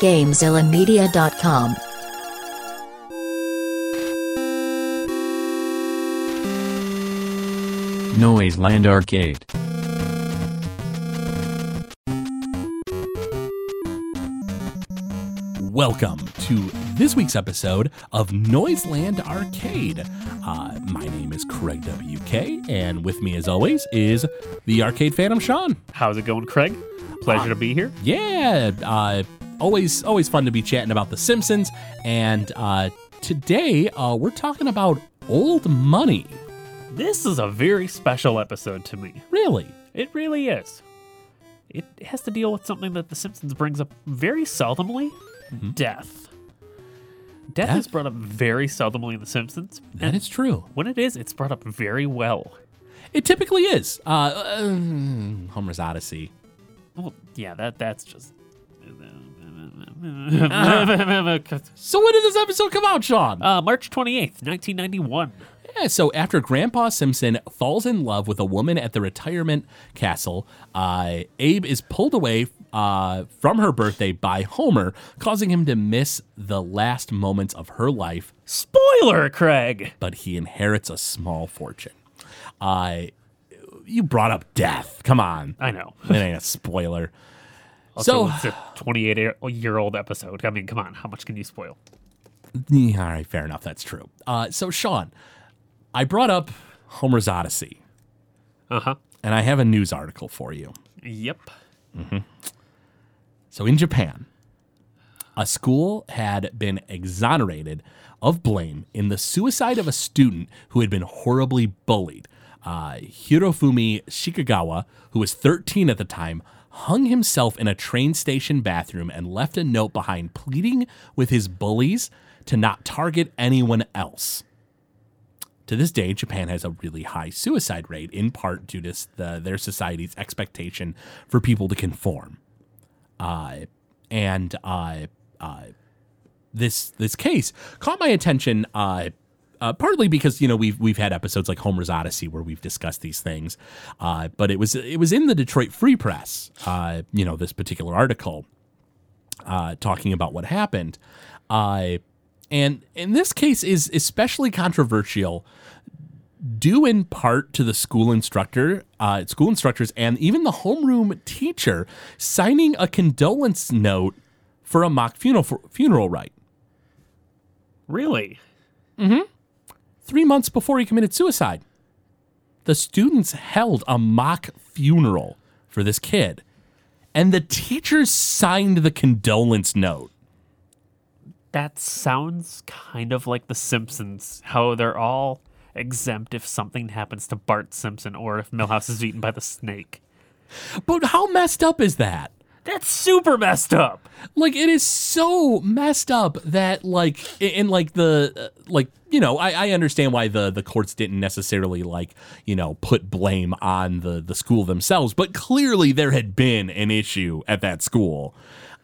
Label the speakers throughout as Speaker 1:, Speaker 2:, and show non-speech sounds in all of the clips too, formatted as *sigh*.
Speaker 1: GamezillaMedia.com.
Speaker 2: Noiseland Arcade.
Speaker 3: Welcome to this week's episode of Noiseland Arcade. Uh, my name is Craig WK, and with me, as always, is the Arcade Phantom Sean.
Speaker 4: How's it going, Craig? Pleasure to be here.
Speaker 3: Yeah, uh, always always fun to be chatting about The Simpsons, and uh, today uh, we're talking about old money.
Speaker 4: This is a very special episode to me.
Speaker 3: Really?
Speaker 4: It really is. It has to deal with something that The Simpsons brings up very seldomly death. Death
Speaker 3: Death?
Speaker 4: is brought up very seldomly in The Simpsons.
Speaker 3: That is true.
Speaker 4: When it is, it's brought up very well.
Speaker 3: It typically is. Uh, uh, Homer's Odyssey.
Speaker 4: Well, yeah, that that's just. *laughs*
Speaker 3: So when did this episode come out, Sean?
Speaker 4: uh, March 28th, 1991.
Speaker 3: Yeah, so after Grandpa Simpson falls in love with a woman at the retirement castle, uh, Abe is pulled away uh, from her birthday by Homer, causing him to miss the last moments of her life,
Speaker 4: Spoiler, Craig!
Speaker 3: but he inherits a small fortune. Uh, you brought up death. Come on.
Speaker 4: I know.
Speaker 3: It ain't a spoiler.
Speaker 4: Also,
Speaker 3: So-
Speaker 4: it's a 28 year old episode. I mean, come on, how much can you spoil?
Speaker 3: Yeah, all right, fair enough. That's true. Uh, so, Sean, I brought up Homer's Odyssey,
Speaker 4: Uh huh.
Speaker 3: and I have a news article for you.
Speaker 4: Yep.
Speaker 3: So in Japan, a school had been exonerated of blame in the suicide of a student who had been horribly bullied. Uh, Hirofumi Shikagawa, who was 13 at the time, hung himself in a train station bathroom and left a note behind pleading with his bullies to not target anyone else. To this day, Japan has a really high suicide rate, in part due to the, their society's expectation for people to conform uh, and uh, uh, this this case caught my attention. Uh, uh, partly because you know we've we've had episodes like Homer's Odyssey where we've discussed these things, uh, but it was it was in the Detroit Free Press. Uh, you know this particular article uh, talking about what happened, uh, and in this case is especially controversial due in part to the school instructor, uh, school instructors, and even the homeroom teacher signing a condolence note for a mock funeral funeral rite
Speaker 4: Really?
Speaker 3: Three months before he committed suicide. The students held a mock funeral for this kid, and the teachers signed the condolence note.
Speaker 4: That sounds kind of like The Simpsons, how they're all exempt if something happens to Bart Simpson or if Milhouse is eaten by the snake.
Speaker 3: But how messed up is that?
Speaker 4: That's super messed up.
Speaker 3: like it is so messed up that like in like the uh, like you know I, I understand why the the courts didn't necessarily like you know put blame on the the school themselves but clearly there had been an issue at that school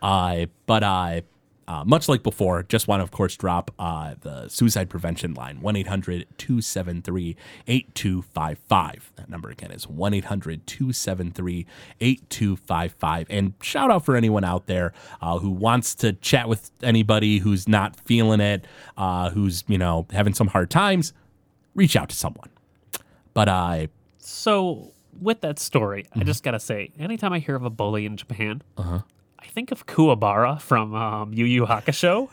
Speaker 3: uh but uh uh, much like before, just want to, of course, drop uh, the suicide prevention line 1 800 273 8255. That number again is 1 800 273 8255. And shout out for anyone out there uh, who wants to chat with anybody who's not feeling it, uh, who's, you know, having some hard times. Reach out to someone. But I,
Speaker 4: So, with that story, I just gotta say, anytime I hear of a bully in Japan, I think of Kuwabara from um, Yu Yu Hakusho.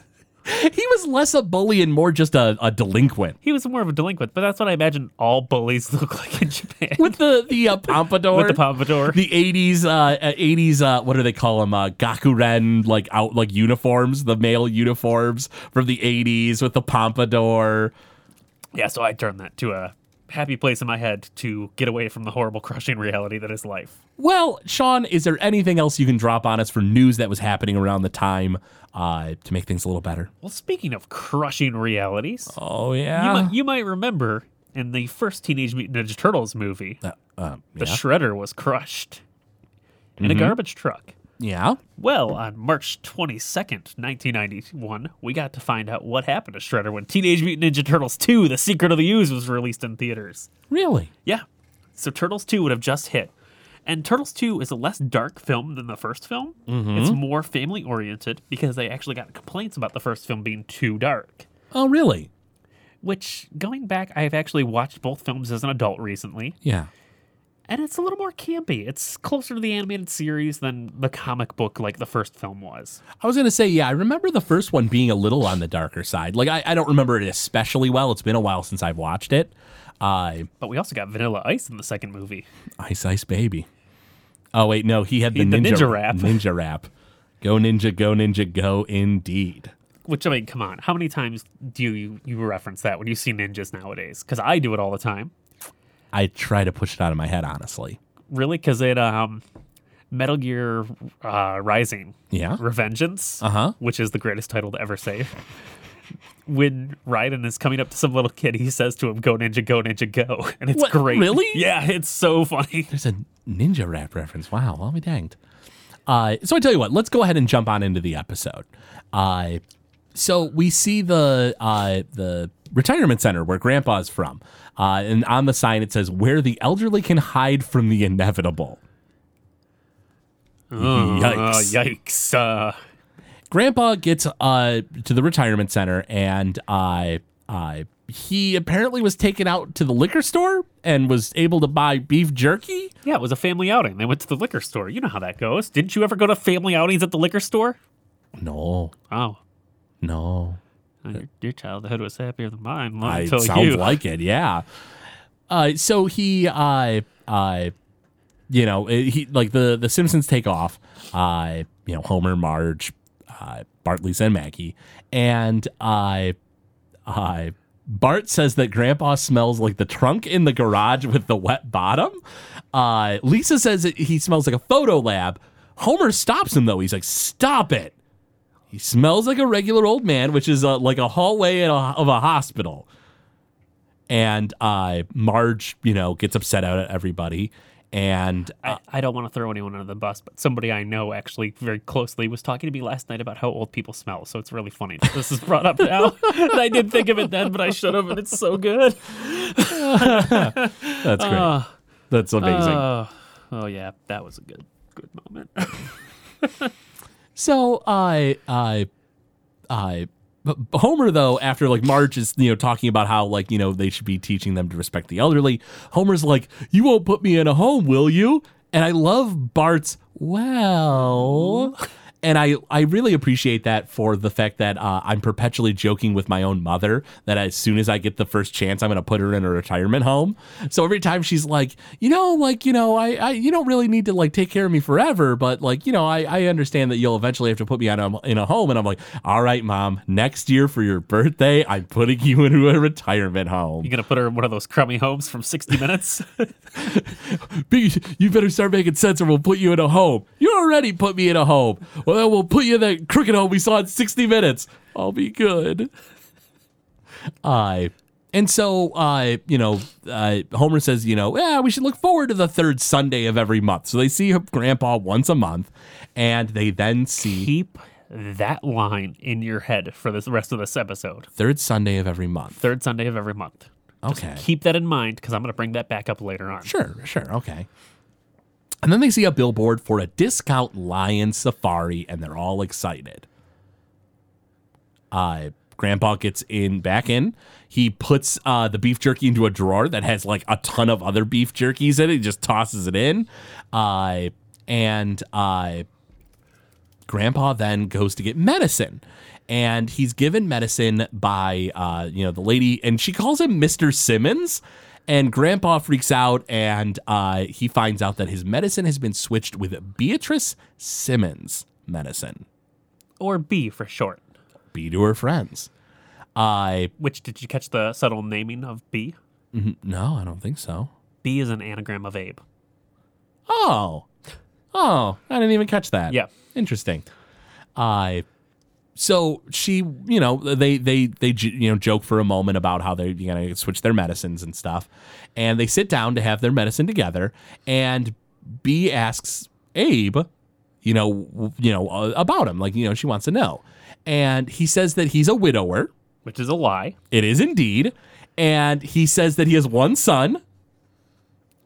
Speaker 4: *laughs*
Speaker 3: he was less a bully and more just a, a delinquent.
Speaker 4: He was more of a delinquent, but that's what I imagine all bullies *laughs* look like in Japan.
Speaker 3: With the the uh, pompadour,
Speaker 4: With the pompadour.
Speaker 3: the '80s, uh, uh, '80s, uh, what do they call them? Uh, Gakuran, like out like uniforms, the male uniforms from the '80s with the pompadour.
Speaker 4: Yeah, so I turned that to a happy place in my head to get away from the horrible, *laughs* crushing reality that is life.
Speaker 3: Well, Sean, is there anything else you can drop on us for news that was happening around the time uh, to make things a little better?
Speaker 4: Well, speaking of crushing realities,
Speaker 3: Oh
Speaker 4: you,
Speaker 3: yeah,
Speaker 4: might, you might remember in the first Teenage Mutant Ninja Turtles movie,
Speaker 3: Uh, uh,
Speaker 4: the. Shredder was crushed in a garbage truck.
Speaker 3: Yeah.
Speaker 4: Well, on March 22nd, 1991, we got to find out what happened to Shredder when Teenage Mutant Ninja Turtles 2 The Secret of the Ooze was released in theaters.
Speaker 3: Really?
Speaker 4: Yeah. So Turtles 2 would have just hit. And Turtles 2 is a less dark film than the first film. Mm-hmm. It's more family oriented because they actually got complaints about the first film being too dark.
Speaker 3: Oh, really?
Speaker 4: Which, going back, I've actually watched both films as an adult recently,
Speaker 3: Yeah.
Speaker 4: And it's a little more campy. It's closer to the animated series than the comic book like the first film was.
Speaker 3: I was gonna say, yeah, I remember the first one being a little on the darker side. Like, I, I don't remember it especially well. It's been a while since I've watched it. Uh,
Speaker 4: But we also got Vanilla Ice in the second movie.
Speaker 3: Ice Ice Baby. Oh wait, no, he had the,
Speaker 4: He- the
Speaker 3: ninja,
Speaker 4: ninja rap.
Speaker 3: Ninja rap. Go ninja, go ninja, go indeed.
Speaker 4: Which I mean, come on, how many times do you you reference that when you see ninjas nowadays? Because I do it all the time.
Speaker 3: I try to push it out of my head, honestly.
Speaker 4: Really? Because it um, Metal Gear uh, Rising,
Speaker 3: Yeah.
Speaker 4: Revengeance,
Speaker 3: Uh-huh.
Speaker 4: which is the greatest title to ever save. when Raiden is coming up to some little kid, he says to him, "Go ninja, go ninja, go," *laughs* and it's
Speaker 3: What,
Speaker 4: great.
Speaker 3: really?
Speaker 4: Yeah, it's so funny. *laughs*
Speaker 3: There's a ninja rap reference. Wow, I'll be danged. Uh, so I tell you what, let's go ahead and jump on into the episode. Uh, so we see the uh, the retirement center where Grandpa's from, uh, and on the sign it says "Where the elderly can hide from the inevitable."
Speaker 4: Oh,
Speaker 3: Yikes.
Speaker 4: yikes! Uh,
Speaker 3: Grandpa gets uh, to the retirement center, and uh, uh, he apparently was taken out to the liquor store and was able to buy beef jerky.
Speaker 4: yeah, it was a family outing. They went to the liquor store. You know how that goes. Didn't you ever go to family outings at the liquor store?
Speaker 3: No,
Speaker 4: Oh,
Speaker 3: no.
Speaker 4: Your, your childhood was happier than mine. Let me
Speaker 3: I
Speaker 4: tell
Speaker 3: sounds
Speaker 4: you.
Speaker 3: like it, yeah. Uh, so he, uh, uh, you know, he like the the Simpsons take off. Uh, you know, Homer, Marge, uh, Bart, Lisa, and Maggie, and uh, uh, Bart says that Grandpa smells like the trunk in the garage with the wet bottom. Uh, Lisa says that he smells like a photo lab. Homer stops him though. He's like, "Stop it." He smells like a regular old man, which is uh like a hallway in a, of a hospital. And uh, Marge, you know, gets upset out at everybody. And uh,
Speaker 4: I, I don't want to throw anyone under the bus, but somebody I know actually very closely was talking to me last night about how old people smell. So it's really funny that this is brought up now. and *laughs* *laughs* I didn't think of it then, but I should have, and it's so good. *laughs*
Speaker 3: that's great. that's amazing.
Speaker 4: Oh, oh yeah, that was a good good moment.
Speaker 3: So I I I Homer though after like Marge is you know talking about how like you know they should be teaching them to respect the elderly. Homer's like, "You won't put me in a home, will you?" And I love Bart's well. And I, I really appreciate that for the fact that uh, I'm perpetually joking with my own mother that as soon as I get the first chance, I'm going to put her in a retirement home. So every time she's like, you know, like, you know, I, I you don't really need to like take care of me forever, but like, you know, I, I understand that you'll eventually have to put me on a, in a home. And I'm like, all right, mom, next year for your birthday, I'm putting you into a retirement home.
Speaker 4: You're gonna put her in one of those crummy homes from 60 Minutes? *laughs*
Speaker 3: You better start making sense or we'll put you in a home. You already put me in a home. Well, then we'll put you in that crooked home we saw in 60 minutes. I'll be good. Uh, and so, uh, you know, uh, Homer says, you know, yeah, we should look forward to the third Sunday of every month. So they see Grandpa once a month, and they then see
Speaker 4: Keep that line in your head for the rest of this episode.
Speaker 3: third Sunday of every month.
Speaker 4: Third Sunday of every month. Just
Speaker 3: Okay.
Speaker 4: keep that in mind because I'm gonna bring that back up later on.
Speaker 3: Sure, sure, okay. And then they see a billboard for a discount lion safari, and they're all excited. Uh, Grandpa gets in back in. He puts uh, the beef jerky into a drawer that has like a ton of other beef jerkies in it. He just tosses it in. Uh, and uh, Grandpa then goes to get medicine. And he's given medicine by uh, you know, the lady, and she calls him Mr. Simmons. And Grandpa freaks out and uh, he finds out that his medicine has been switched with Beatrice Simmons medicine.
Speaker 4: Or B for short.
Speaker 3: B to her friends. I
Speaker 4: Which did you catch the subtle naming of B?
Speaker 3: no, I don't think so.
Speaker 4: B is an anagram of Abe.
Speaker 3: Oh, oh, I didn't even catch that.
Speaker 4: Yeah.
Speaker 3: interesting. I. so she, you know, they they they you know joke for a moment about how they're gonna switch their medicines and stuff, and they sit down to have their medicine together, and B asks Abe, you know, you know uh, about him, like you know she wants to know, and he says that he's a widower.
Speaker 4: Which is a lie.
Speaker 3: It is indeed, and he says that he has one son.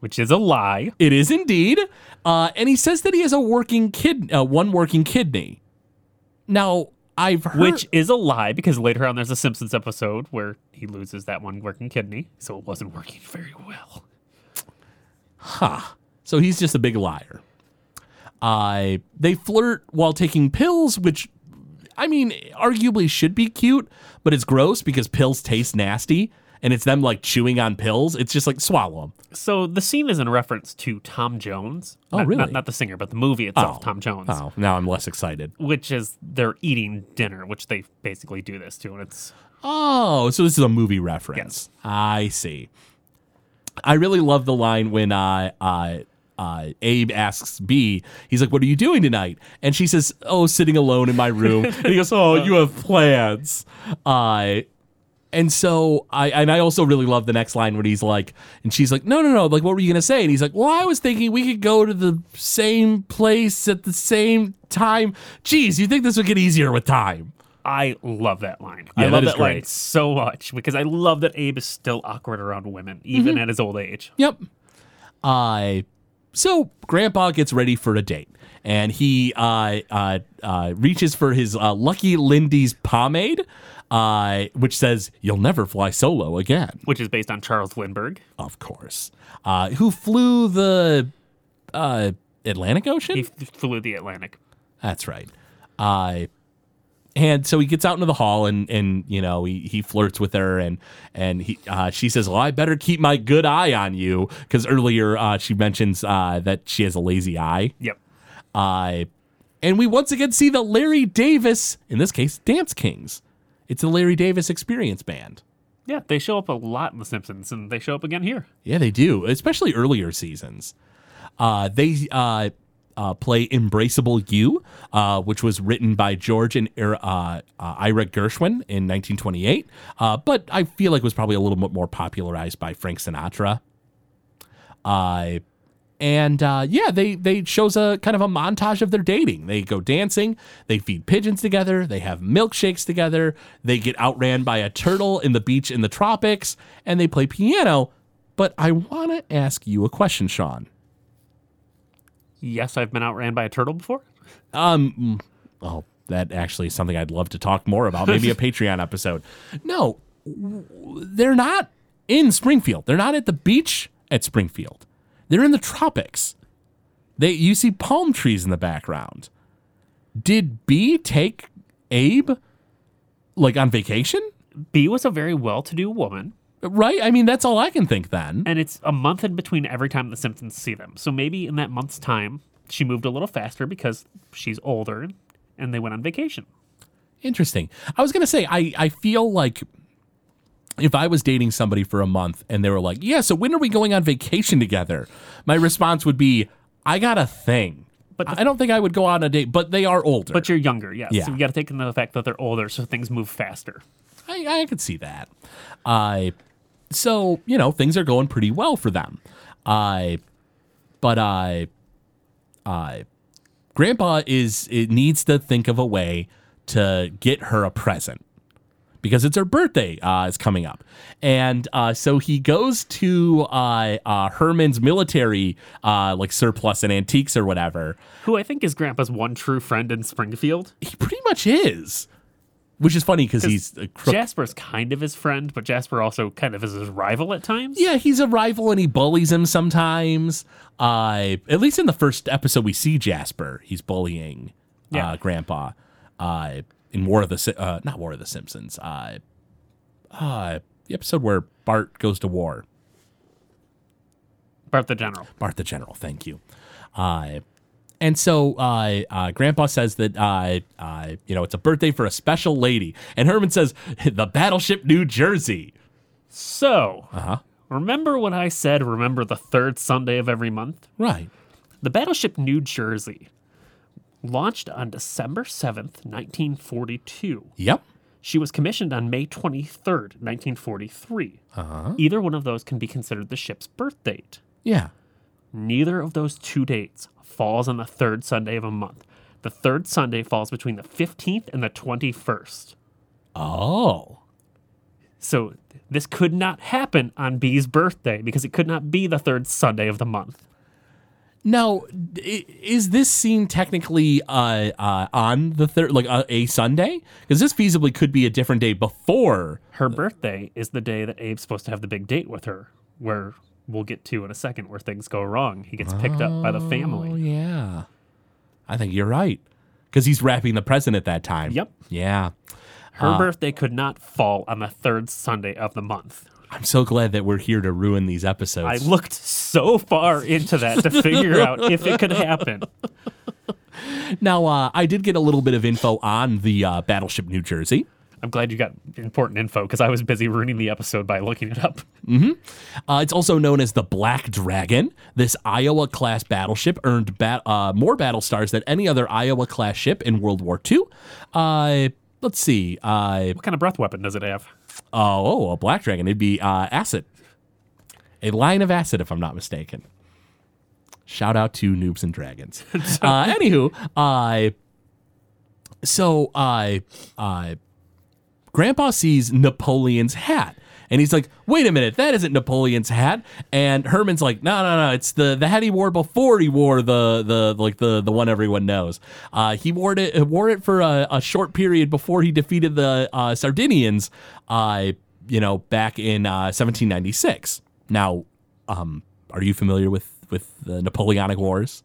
Speaker 4: which is a lie.
Speaker 3: It is indeed. Uh, and he says that he has a working kid, uh, one working kidney. Now, I've heard.
Speaker 4: Which is a lie because later on there's a Simpsons episode where he loses that one working kidney, so it wasn't working very well. Huh.
Speaker 3: So he's just a big liar. Uh, they flirt while taking pills, which, I mean, arguably should be cute, but it's gross because pills taste nasty. And it's them like chewing on pills. It's just like swallow them.
Speaker 4: So the scene is in reference to Tom Jones.
Speaker 3: Oh,
Speaker 4: Not-
Speaker 3: really?
Speaker 4: Not, not the singer, but the movie itself, Tom Jones.
Speaker 3: Oh, now I'm less excited.
Speaker 4: Which is they're eating dinner, which they basically do this to, and it's
Speaker 3: Oh, so this is a movie reference. I see. I really love the line when uh, uh, uh, Abe asks B, he's like, What are you doing tonight? And she says, Oh, sitting alone in my room. and he goes, Oh, you have plans. Uh, and so I and I also really love the next line when he's like, and she's like, no, no, no, like what were you gonna say? And he's like, well, I was thinking we could go to the same place at the same time. Geez, you think this would get easier with time?
Speaker 4: I love that line.
Speaker 3: Yeah,
Speaker 4: I love
Speaker 3: is
Speaker 4: that, line so much because I love that Abe is still awkward around women, even
Speaker 3: Mm-hmm.
Speaker 4: at his old age.
Speaker 3: Yep. Uh, so Grandpa gets ready for a date, and he uh, uh, uh, reaches for his uh, Lucky Lindy's pomade, uh, which says "You'll never fly solo again."
Speaker 4: Which is based on Charles Lindbergh.
Speaker 3: Of course, uh, who flew the uh, Atlantic Ocean?
Speaker 4: He f- flew the Atlantic.
Speaker 3: That's right. Uh, and so he gets out into the hall and and you know he, he flirts with her and and he uh, she says, "Well, I better keep my good eye on you," because earlier uh, she mentions uh, that she has a lazy eye.
Speaker 4: Yep.
Speaker 3: Uh, and we once again see the Larry Davis, in this case, Dance Kings. It's a Larry Davis Experience Band.
Speaker 4: Yeah, they show up a lot in The Simpsons, and they show up again here.
Speaker 3: Yeah, they do, especially earlier seasons. Uh, they uh, uh, play "Embraceable You," uh, which was written by George and uh, uh, Ira Gershwin in 1928, uh, but I feel like was probably a little bit more popularized by Frank Sinatra. And uh, yeah, they they shows a kind of a montage of their dating. They go dancing, they feed pigeons together, they have milkshakes together, they get outran by a turtle in the beach in the tropics, and they play piano. But I want to ask you a question, Sean.
Speaker 4: Yes, I've been outran by a turtle before.
Speaker 3: Um, oh, that actually is something I'd love to talk more about. Maybe a *laughs* Patreon episode. No, they're not in Springfield. They're not at the beach at Springfield. They're in the tropics. They you see palm trees in the background. Did B take Abe like on vacation?
Speaker 4: B was a very well-to-do woman,
Speaker 3: Right? I mean, that's all I can think then.
Speaker 4: and it's a month in between every time the Simpsons see them. So maybe in that month's time, she moved a little faster because she's older, and they went on vacation.
Speaker 3: Interesting. I was gonna say I I feel like if I was dating somebody for a month and they were like, "Yeah, so when are we going on vacation together?" My response would be, "I got a thing."
Speaker 4: But the-
Speaker 3: I don't think I would go on a date. But they are older.
Speaker 4: But you're younger, yes.
Speaker 3: Yeah.
Speaker 4: So you got to take into the fact that they're older, so things move faster.
Speaker 3: I, I could see that. I so you know things are going pretty well for them. I but I I Grandpa is it needs to think of a way to get her a present because it's her birthday uh, is coming up, and uh, so he goes to uh, uh, Herman's military uh, like surplus and antiques or whatever.
Speaker 4: Who I think is Grandpa's one true friend in Springfield.
Speaker 3: He pretty much is, which is funny because he's a crook.
Speaker 4: Jasper's kind of his friend, but Jasper also kind of is his rival at times.
Speaker 3: Yeah, he's a rival and he bullies him sometimes. Uh, at least in the first episode, we see Jasper. He's bullying
Speaker 4: Yeah.
Speaker 3: uh, Grandpa. Uh, in War of the uh, not War of the Simpsons. Uh, uh, the episode where Bart goes to war.
Speaker 4: Bart the General.
Speaker 3: Bart the General. Thank you. Uh, and so uh, uh, Grandpa says that uh, uh, you know it's a birthday for a special lady, and Herman says *laughs* the Battleship New Jersey.
Speaker 4: So,
Speaker 3: Uh huh.
Speaker 4: remember when I said remember the third Sunday of every month?
Speaker 3: Right.
Speaker 4: The Battleship New Jersey launched on December 7th, 1942.
Speaker 3: Yep.
Speaker 4: She was commissioned on May 23rd, 1943. Uh-huh. Either one of those can be considered the ship's birth date.
Speaker 3: Yeah.
Speaker 4: Neither of those two dates falls on the third Sunday of a month. The third Sunday falls between the 15th and the 21st.
Speaker 3: Oh.
Speaker 4: So this could not happen on B's birthday because it could not be the third Sunday of the month.
Speaker 3: Now, is this scene technically uh, uh, on the third, like uh, a Sunday? Because this feasibly could be a different day before.
Speaker 4: Her birthday is the day that Abe's supposed to have the big date with her, where we'll get to in a second where things go wrong. He gets picked up by the
Speaker 3: Oh
Speaker 4: family.
Speaker 3: yeah, I think you're right. Because he's wrapping the present at that time.
Speaker 4: Yep.
Speaker 3: Yeah.
Speaker 4: Her birthday could not fall on the third Sunday of the month.
Speaker 3: I'm so glad that we're here to ruin these episodes.
Speaker 4: I looked so far into that to figure out if it could happen.
Speaker 3: now, uh, I did get a little bit of info on the uh, battleship New Jersey.
Speaker 4: I'm glad you got important info because I was busy ruining the episode by looking it up.
Speaker 3: Uh, it's also known as the Black Dragon. This Iowa class battleship earned bat- uh, more battle stars than any other Iowa class ship in World War II. Uh, let's see. Uh,
Speaker 4: What kind of breath weapon does it have?
Speaker 3: Oh, a Black Dragon. It'd be uh, acid. A line of acid, if I'm not mistaken. Shout out to Noobs and Dragons. *laughs* uh, anywho, uh, so uh, uh, Grandpa sees Napoleon's hat. And he's like, wait a minute, that isn't Napoleon's hat. And Herman's like, no, no, no, it's the, the hat he wore before he wore the the like the the one everyone knows. Uh, he wore it wore it for a, a short period before he defeated the uh, Sardinians. Uh, you know, back in uh, 1796. Now, um, are you familiar with with the Napoleonic Wars?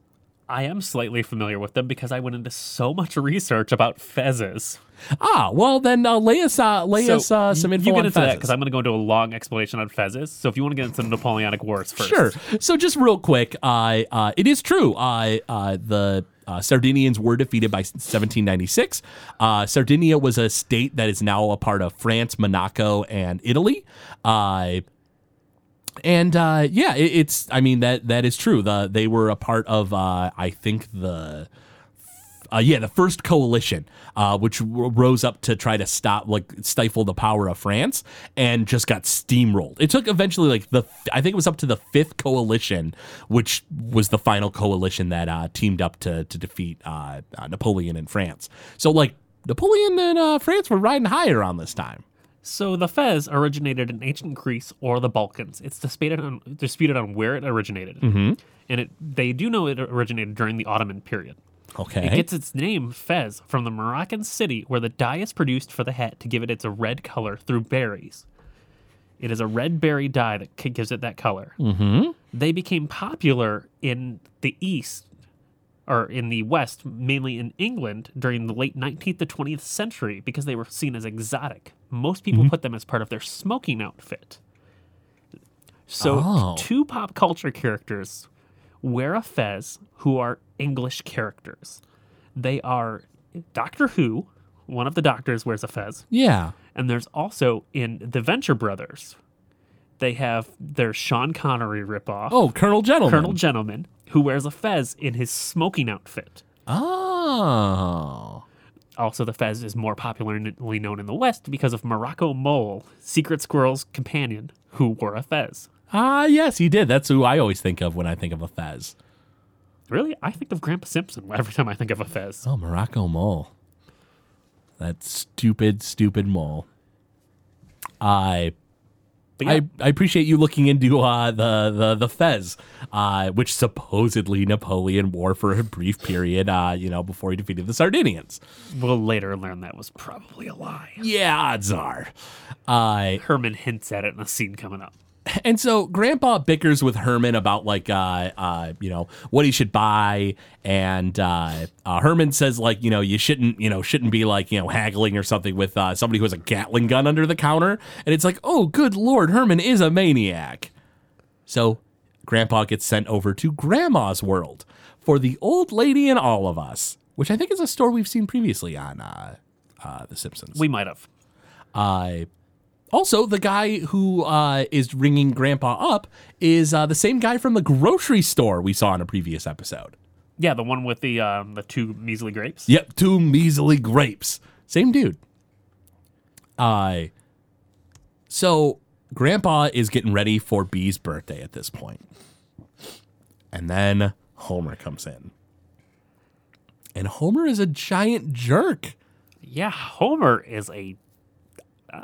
Speaker 4: I am slightly familiar with them because I went into so much research about fezzes.
Speaker 3: Ah, well then uh, lay us uh, lay us uh, some info
Speaker 4: you get into that
Speaker 3: fezzes.
Speaker 4: because I'm going to go into a long explanation on fezzes. So if you want to get into the Napoleonic Wars first,
Speaker 3: Sure. So just real quick, uh, uh, it is true. Uh, uh, the uh, Sardinians were defeated by 1796. Uh, Sardinia was a state that is now a part of France, Monaco, and Italy. Uh, and uh, yeah, it, it's. I mean that that is true. The they were a part of. Uh, I think the. Uh, yeah, the first coalition, uh, which r- rose up to try to stop, like, stifle the power of France, and just got steamrolled. It took eventually, like, the I think it was up to the fifth coalition, which was the final coalition that uh, teamed up to to defeat uh, Napoleon in France. So, like, Napoleon and France were riding high around this time.
Speaker 4: So the fez originated in ancient Greece or the Balkans. It's disputed on disputed on where it originated, mm-hmm. and it they do know it originated during the Ottoman period.
Speaker 3: Okay.
Speaker 4: It gets its name, Fez, from the Moroccan city where the dye is produced for the hat to give it its red color through berries. It is a red berry dye that gives it that color. Mm-hmm. They became popular in the East, or in the West, mainly in England, during the late 19th to 20th century because they were seen as exotic. Most people mm-hmm. put them as part of their smoking outfit. So,
Speaker 3: Oh.
Speaker 4: two pop culture characters wear a fez who are English characters. They are Doctor Who, one of the doctors wears a fez,
Speaker 3: yeah.
Speaker 4: and there's also in the Venture Brothers, they have their Sean Connery ripoff,
Speaker 3: Oh, Colonel Gentleman.
Speaker 4: Colonel Gentleman, who wears a fez in his smoking outfit.
Speaker 3: Oh.
Speaker 4: Also, the fez is more popularly known in the West because of Morocco Mole, Secret Squirrel's companion, who wore a fez.
Speaker 3: Ah, yes, he did. That's who I always think of when I think of a fez.
Speaker 4: Really, I think of Grandpa Simpson *laughs* every time I think of a fez.
Speaker 3: Oh, Morocco mole. That stupid, stupid mole. I
Speaker 4: yeah,
Speaker 3: I, I appreciate you looking into uh, the the the Fez, uh, which supposedly Napoleon wore for a brief period, uh, you know, before he defeated the Sardinians.
Speaker 4: we'll later learn that was probably a lie.
Speaker 3: Yeah, odds are. Uh,
Speaker 4: Herman hints at it in a scene coming up. *laughs*
Speaker 3: and so Grandpa bickers with Herman about like uh, uh, you know what he should buy, and uh, uh, Herman says like you know you shouldn't you know shouldn't be like you know haggling or something with uh, somebody who has a Gatling gun under the counter, and it's like oh good lord Herman is a maniac. So Grandpa gets sent over to Grandma's world for the old lady and all of us, which I think is a store we've seen previously on uh, uh, The Simpsons.
Speaker 4: We might have.
Speaker 3: Uh, also, the guy who uh, is ringing Grandpa up is uh, the same guy from the grocery store we saw in a previous episode.
Speaker 4: Yeah, the one with the um, the two measly grapes.
Speaker 3: Yep, two measly grapes. Same dude. Uh, so, Grandpa is getting ready for B's birthday at this. And then Homer comes in. And Homer is a giant jerk.
Speaker 4: Yeah, Homer is a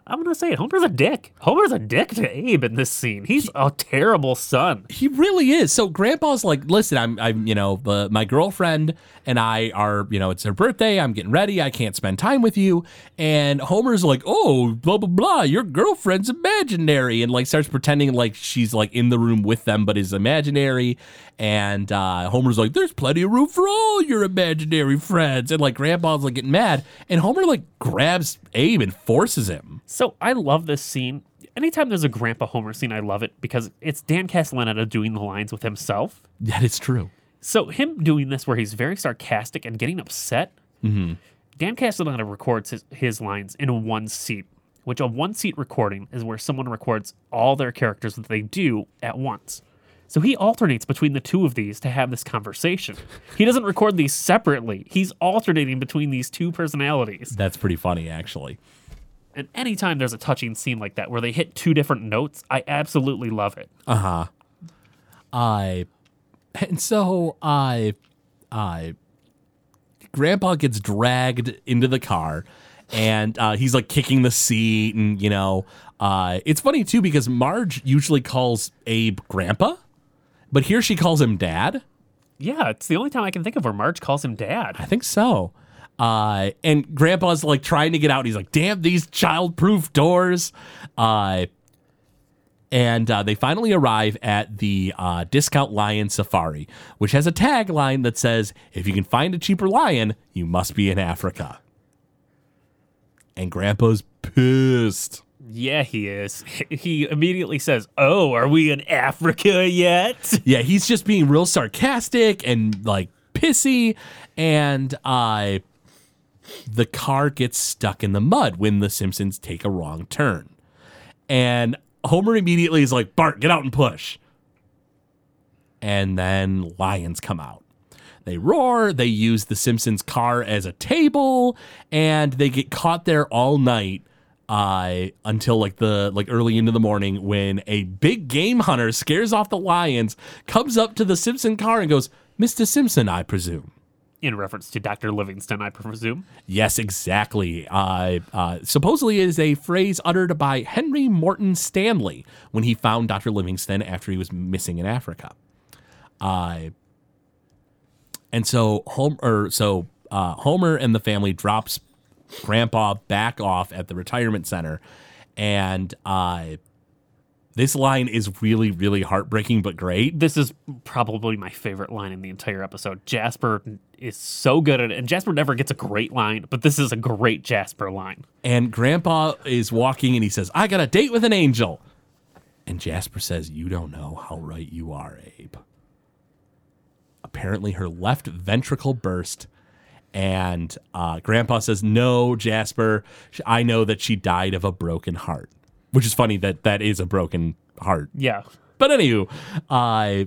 Speaker 4: I'm gonna say it. Homer's a dick. Homer's a dick to Abe in this scene. He's a terrible son.
Speaker 3: He really is. So Grandpa's like, listen, I'm, I'm, you know, uh, my girlfriend and I are, you know, it's her birthday. I'm getting ready. I can't spend time with you. And Homer's like, oh, blah blah blah. Your girlfriend's imaginary, and like starts pretending like she's like in the room with them, but is imaginary. And uh, Homer's like, there's plenty of room for all your imaginary friends. And like Grandpa's like getting mad, and Homer like grabs Abe and forces him.
Speaker 4: So I love this scene. Anytime there's a Grandpa Homer scene, I love it because it's Dan Castellaneta doing the lines with himself.
Speaker 3: That is true.
Speaker 4: So him doing this where he's very sarcastic and getting upset. Dan Castellaneta records his, his lines in one seat, which a one seat recording is where someone records all their characters that they do at once. So he alternates between the two of these to have this conversation. He doesn't record these separately. He's alternating between these two personalities.
Speaker 3: That's pretty funny, actually.
Speaker 4: And anytime there's a touching scene like that where they hit two different notes, I absolutely love it. Uh huh.
Speaker 3: I and so I I grandpa gets dragged into the car and uh, he's like kicking the seat and you know uh, it's funny too because marge usually calls abe grandpa but here she calls him dad
Speaker 4: Yeah, it's the only time I can think of where Marge calls him dad.
Speaker 3: i think so uh, and grandpa's like trying to get out he's like damn these child-proof doors uh, and uh, they finally arrive at the uh, Discount Lion Safari, which has a tagline that says, If you can find a cheaper lion, you must be in Africa. And Grandpa's pissed.
Speaker 4: Yeah, he is. *laughs* He immediately says, Oh, are we in Africa yet? *laughs*
Speaker 3: Yeah, he's just being real sarcastic and like pissy. And uh, the car gets stuck in the mud when the Simpsons take a wrong turn. And Homer immediately is like, Bart, get out and push. And then lions come out. They roar, they use the Simpsons car as a table, and they get caught there all night uh, until like the like early into the morning when a big game hunter scares off the lions, comes up to the Simpson car and goes, Mr. Simpson, I presume.
Speaker 4: In reference to Dr. Livingstone, I presume.
Speaker 3: Yes, exactly. Uh, uh, supposedly, it is a phrase uttered by Henry Morton Stanley when he found Dr. Livingstone after he was missing in Africa. Uh, and so, Homer, so uh, Homer and the family drops Grandpa back off at the retirement center, and uh, this line is really, really heartbreaking but great.
Speaker 4: This is probably my favorite line in the entire episode. Jasper is so good at it, and Jasper never gets a great line, but this is a great Jasper line.
Speaker 3: And Grandpa is walking and he says, I got a date with an angel. And Jasper says, You don't know how right you are, Abe. Apparently, her left ventricle burst. And uh, Grandpa says, No, Jasper, I know that she died of a broken heart. Which is funny that that is a broken heart.
Speaker 4: Yeah.
Speaker 3: But anywho, uh,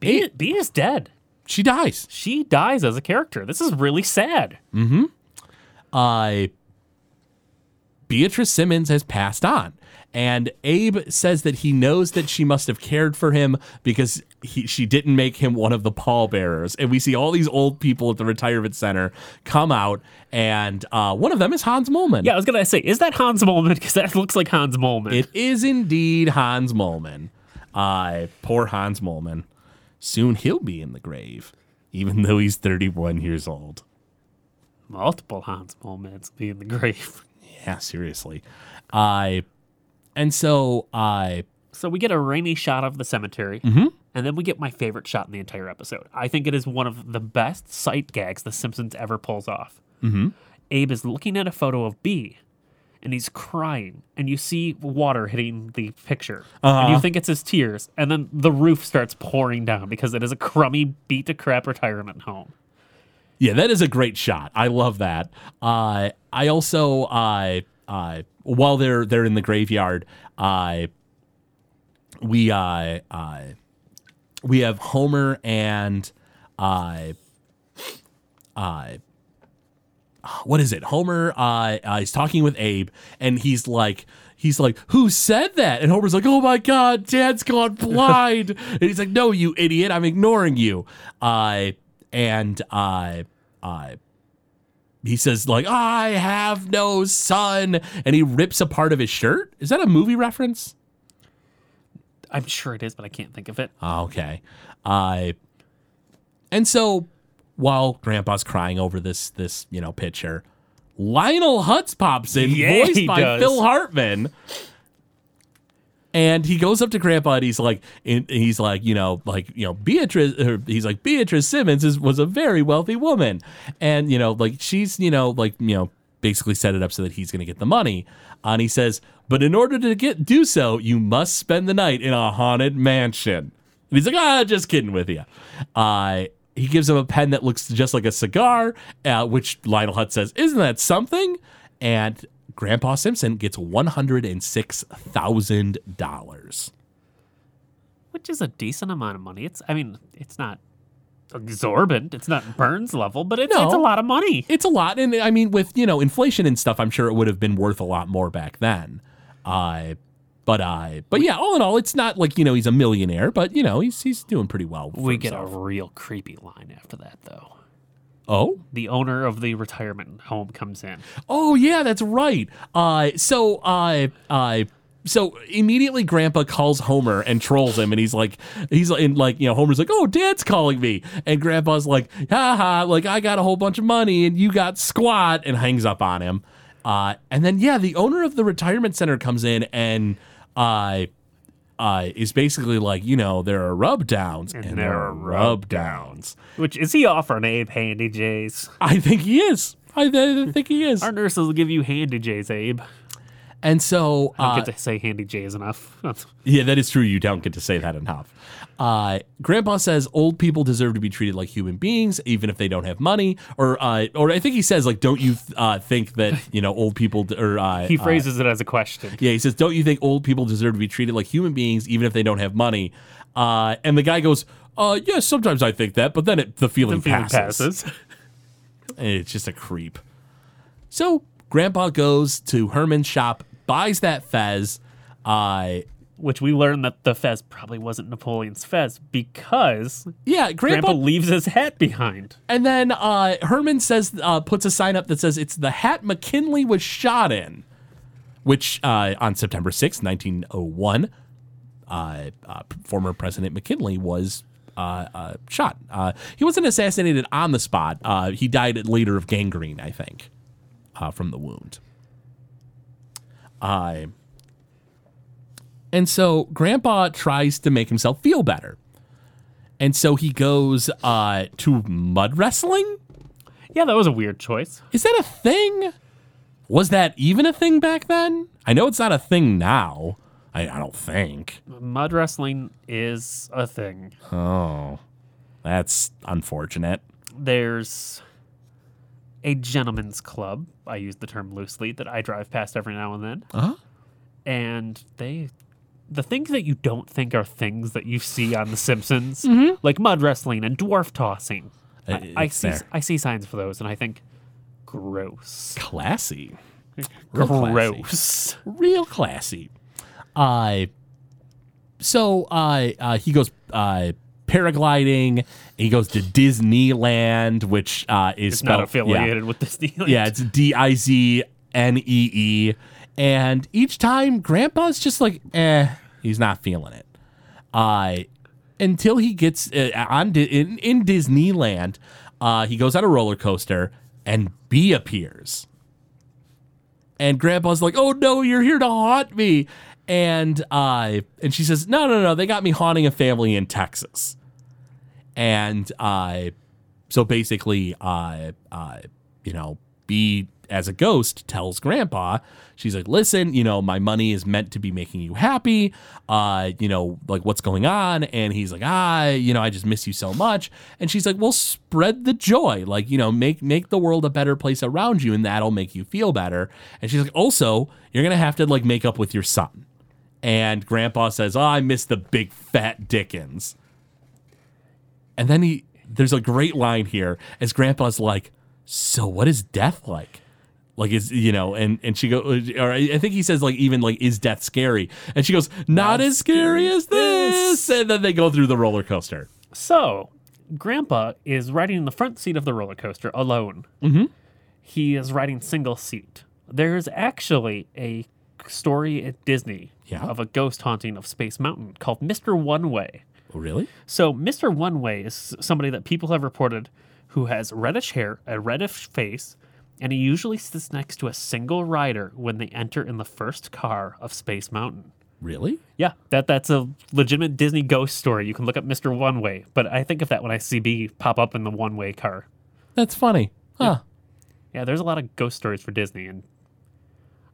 Speaker 4: B, B is dead.
Speaker 3: she dies.
Speaker 4: She dies as a character. This is really sad.
Speaker 3: uh, Beatrice Simmons has passed on. And Abe says that he knows that she must have cared for him because he, she didn't make him one of the pallbearers. And we see all these old people at the retirement center come out, and uh, one of them is Hans Moleman.
Speaker 4: Yeah, I was gonna say, is that Hans Moleman? *laughs* Because that looks like Hans Moleman.
Speaker 3: It is indeed Hans Moleman. Uh, poor Hans Moleman. Soon he'll be in the grave, even though he's 31 years old.
Speaker 4: Multiple Hans Molemans be in the grave.
Speaker 3: Yeah, seriously. I and so I
Speaker 4: So we get a rainy shot of the cemetery, and then we get my favorite shot in the entire episode. I think it is one of the best sight gags The Simpsons ever pulls off. Mm-hmm. Abe is looking at a photo of B, and he's crying, and you see water hitting the picture, and you think it's his tears, and then the roof starts pouring down because it is a crummy, beat to crap retirement home.
Speaker 3: Yeah, that is a great shot. I love that. Uh, I also, uh, uh, while they're they're in the graveyard, uh, we uh, uh, we have Homer and uh, uh, what is it? Homer uh, uh, is talking with Abe, and he's like. He's like, who said that? And Homer's like, oh my God, dad's gone *laughs* blind. and he's like, no, you idiot, I'm ignoring you. Uh, and uh, uh, he says like I have no son, and he rips a part of his shirt. Is that a movie reference?
Speaker 4: I'm sure it is, but I can't think of it.
Speaker 3: Ah, okay. Uh, and so while Grandpa's crying over this this you know picture, Lionel Hutz pops in,
Speaker 4: Yeah,
Speaker 3: voiced by
Speaker 4: does.
Speaker 3: Phil Hartman. And he goes up to Grandpa and he's like, and he's like, you know, like, you know, Beatrice, or he's like, Beatrice Simmons is, was a very wealthy woman. And, you know, like, she's, you know, like, you know, basically set it up so that he's going to get the money. And he says, but in order to get do so, you must spend the night in a haunted mansion. And he's like, ah, just kidding with you. Uh, he gives him a pen that looks just like a cigar, uh, which Lionel Hutz says, isn't that something? And Grandpa Simpson gets $106,000.
Speaker 4: which is a decent amount of money. It's, I mean, it's not exorbitant. It's not Burns level, but it's,
Speaker 3: No.
Speaker 4: it's a lot of money.
Speaker 3: It's a lot. And I mean, with, you know, inflation and stuff, I'm sure it would have been worth a lot more back then. Uh, but uh, but yeah, all in all, it's not like you know he's a millionaire, but you know he's he's doing pretty well. for
Speaker 4: We get a real creepy line after that, though.
Speaker 3: oh
Speaker 4: The owner of the retirement home comes in.
Speaker 3: Oh yeah, that's right. Uh, so uh, uh, so immediately Grandpa calls Homer and trolls him, and he's like, he's like, and like you know, Homer's like, oh, Dad's calling me, and Grandpa's like, ha ha, like I got a whole bunch of money and you got squat, and hangs up on him. Uh, and then yeah, the owner of the retirement center comes in and uh, uh, is basically like, you know, there are rub downs and, there are rub downs.
Speaker 4: Which is he offering Abe Handy J's?
Speaker 3: I think he is. I, I think he is.
Speaker 4: Our nurses will give you Handy J's, Abe.
Speaker 3: And so
Speaker 4: I
Speaker 3: uh,
Speaker 4: don't get to say Handy J is enough. *laughs*
Speaker 3: Yeah, that is true. You don't get to say that enough. Uh, Grandpa says old people deserve to be treated like human beings, even if they don't have money. Or, uh, or I think he says like, don't you uh, think that you know old people d- or uh,
Speaker 4: he
Speaker 3: uh,
Speaker 4: phrases it as a question.
Speaker 3: yeah, he says, don't you think old people deserve to be treated like human beings, even if they don't have money? Uh, and the guy goes, uh, yes, sometimes I think that, but then it, the feeling,
Speaker 4: The feeling
Speaker 3: passes.
Speaker 4: passes. *laughs* *laughs*
Speaker 3: It's just a creep. So Grandpa goes to Herman's shop, buys that fez. Uh,
Speaker 4: Which we learned that the fez probably wasn't Napoleon's fez because
Speaker 3: yeah,
Speaker 4: Grandpa,
Speaker 3: Grandpa
Speaker 4: leaves his hat behind.
Speaker 3: And then uh, Herman says, uh, puts a sign up that says it's the hat McKinley was shot in, which uh, on September sixth, 1901, uh, uh, former President McKinley was uh, uh, shot. Uh, he wasn't assassinated on the spot. Uh, he died later of gangrene, I think, uh, from the wound. Uh, and so Grandpa tries to make himself feel better. And so he goes uh, to mud wrestling.
Speaker 4: Yeah, that was a weird choice.
Speaker 3: Is that a thing? Was that even a thing back then? I know it's not a thing now. I, I don't think.
Speaker 4: Mud wrestling is a thing.
Speaker 3: Oh, that's unfortunate.
Speaker 4: There's a gentleman's club. I use the term loosely that I drive past every now and then.
Speaker 3: Uh-huh.
Speaker 4: And they the things that you don't think are things that you see on The Simpsons, *laughs*
Speaker 3: Mm-hmm.
Speaker 4: like mud wrestling and dwarf tossing.
Speaker 3: Uh,
Speaker 4: I, I see. I see signs for those and I think gross.
Speaker 3: Classy. Real classy.
Speaker 4: Gross.
Speaker 3: Real classy. Uh, so uh, uh, he goes uh, paragliding. He goes to Disneyland, which uh, is
Speaker 4: It's not
Speaker 3: spelled yeah.
Speaker 4: affiliated with Disneyland.
Speaker 3: Yeah, it's D I Z N E E. And each time, Grandpa's just like, eh, he's not feeling it. Uh, until he gets uh, on Di- in, in Disneyland, uh, he goes on a roller coaster and B appears. And Grandpa's like, "Oh no, you're here to haunt me," and uh, and she says, "No, no, no, they got me haunting a family in Texas." And uh, so basically, uh, uh, you know, B as a ghost tells Grandpa, she's like, "Listen, you know, my money is meant to be making you happy. Uh, you know, like what's going on?" And he's like, "Ah, you know, I just miss you so much." And she's like, "Well, spread the joy. Like, you know, make make the world a better place around you, and that'll make you feel better." And she's like, "Also, you're gonna have to like make up with your son." And Grandpa says, "Oh, I miss the big fat Dickens." And then he, there's a great line here as Grandpa's like, "So what is death like?" Like is you know, and and she goes, or I think he says like even like is death scary? And she goes, "Not, as scary as this." And then they go through the roller coaster.
Speaker 4: So, Grandpa is riding in the front seat of the roller coaster alone. Mm-hmm. he is riding single seat. There's actually a story at Disney
Speaker 3: Yeah.
Speaker 4: of a ghost haunting of Space Mountain called Mr. One Way.
Speaker 3: Oh, really?
Speaker 4: So Mr. One Way is somebody that people have reported who has reddish hair, a reddish face, and he usually sits next to a single rider when they enter in the first car of Space Mountain.
Speaker 3: Really?
Speaker 4: Yeah, that that's a legitimate Disney ghost story. You can look up Mr. One Way, but I think of that when I see B pop up in the One Way car.
Speaker 3: That's funny. Huh.
Speaker 4: Yeah, there's a lot of ghost stories for Disney, and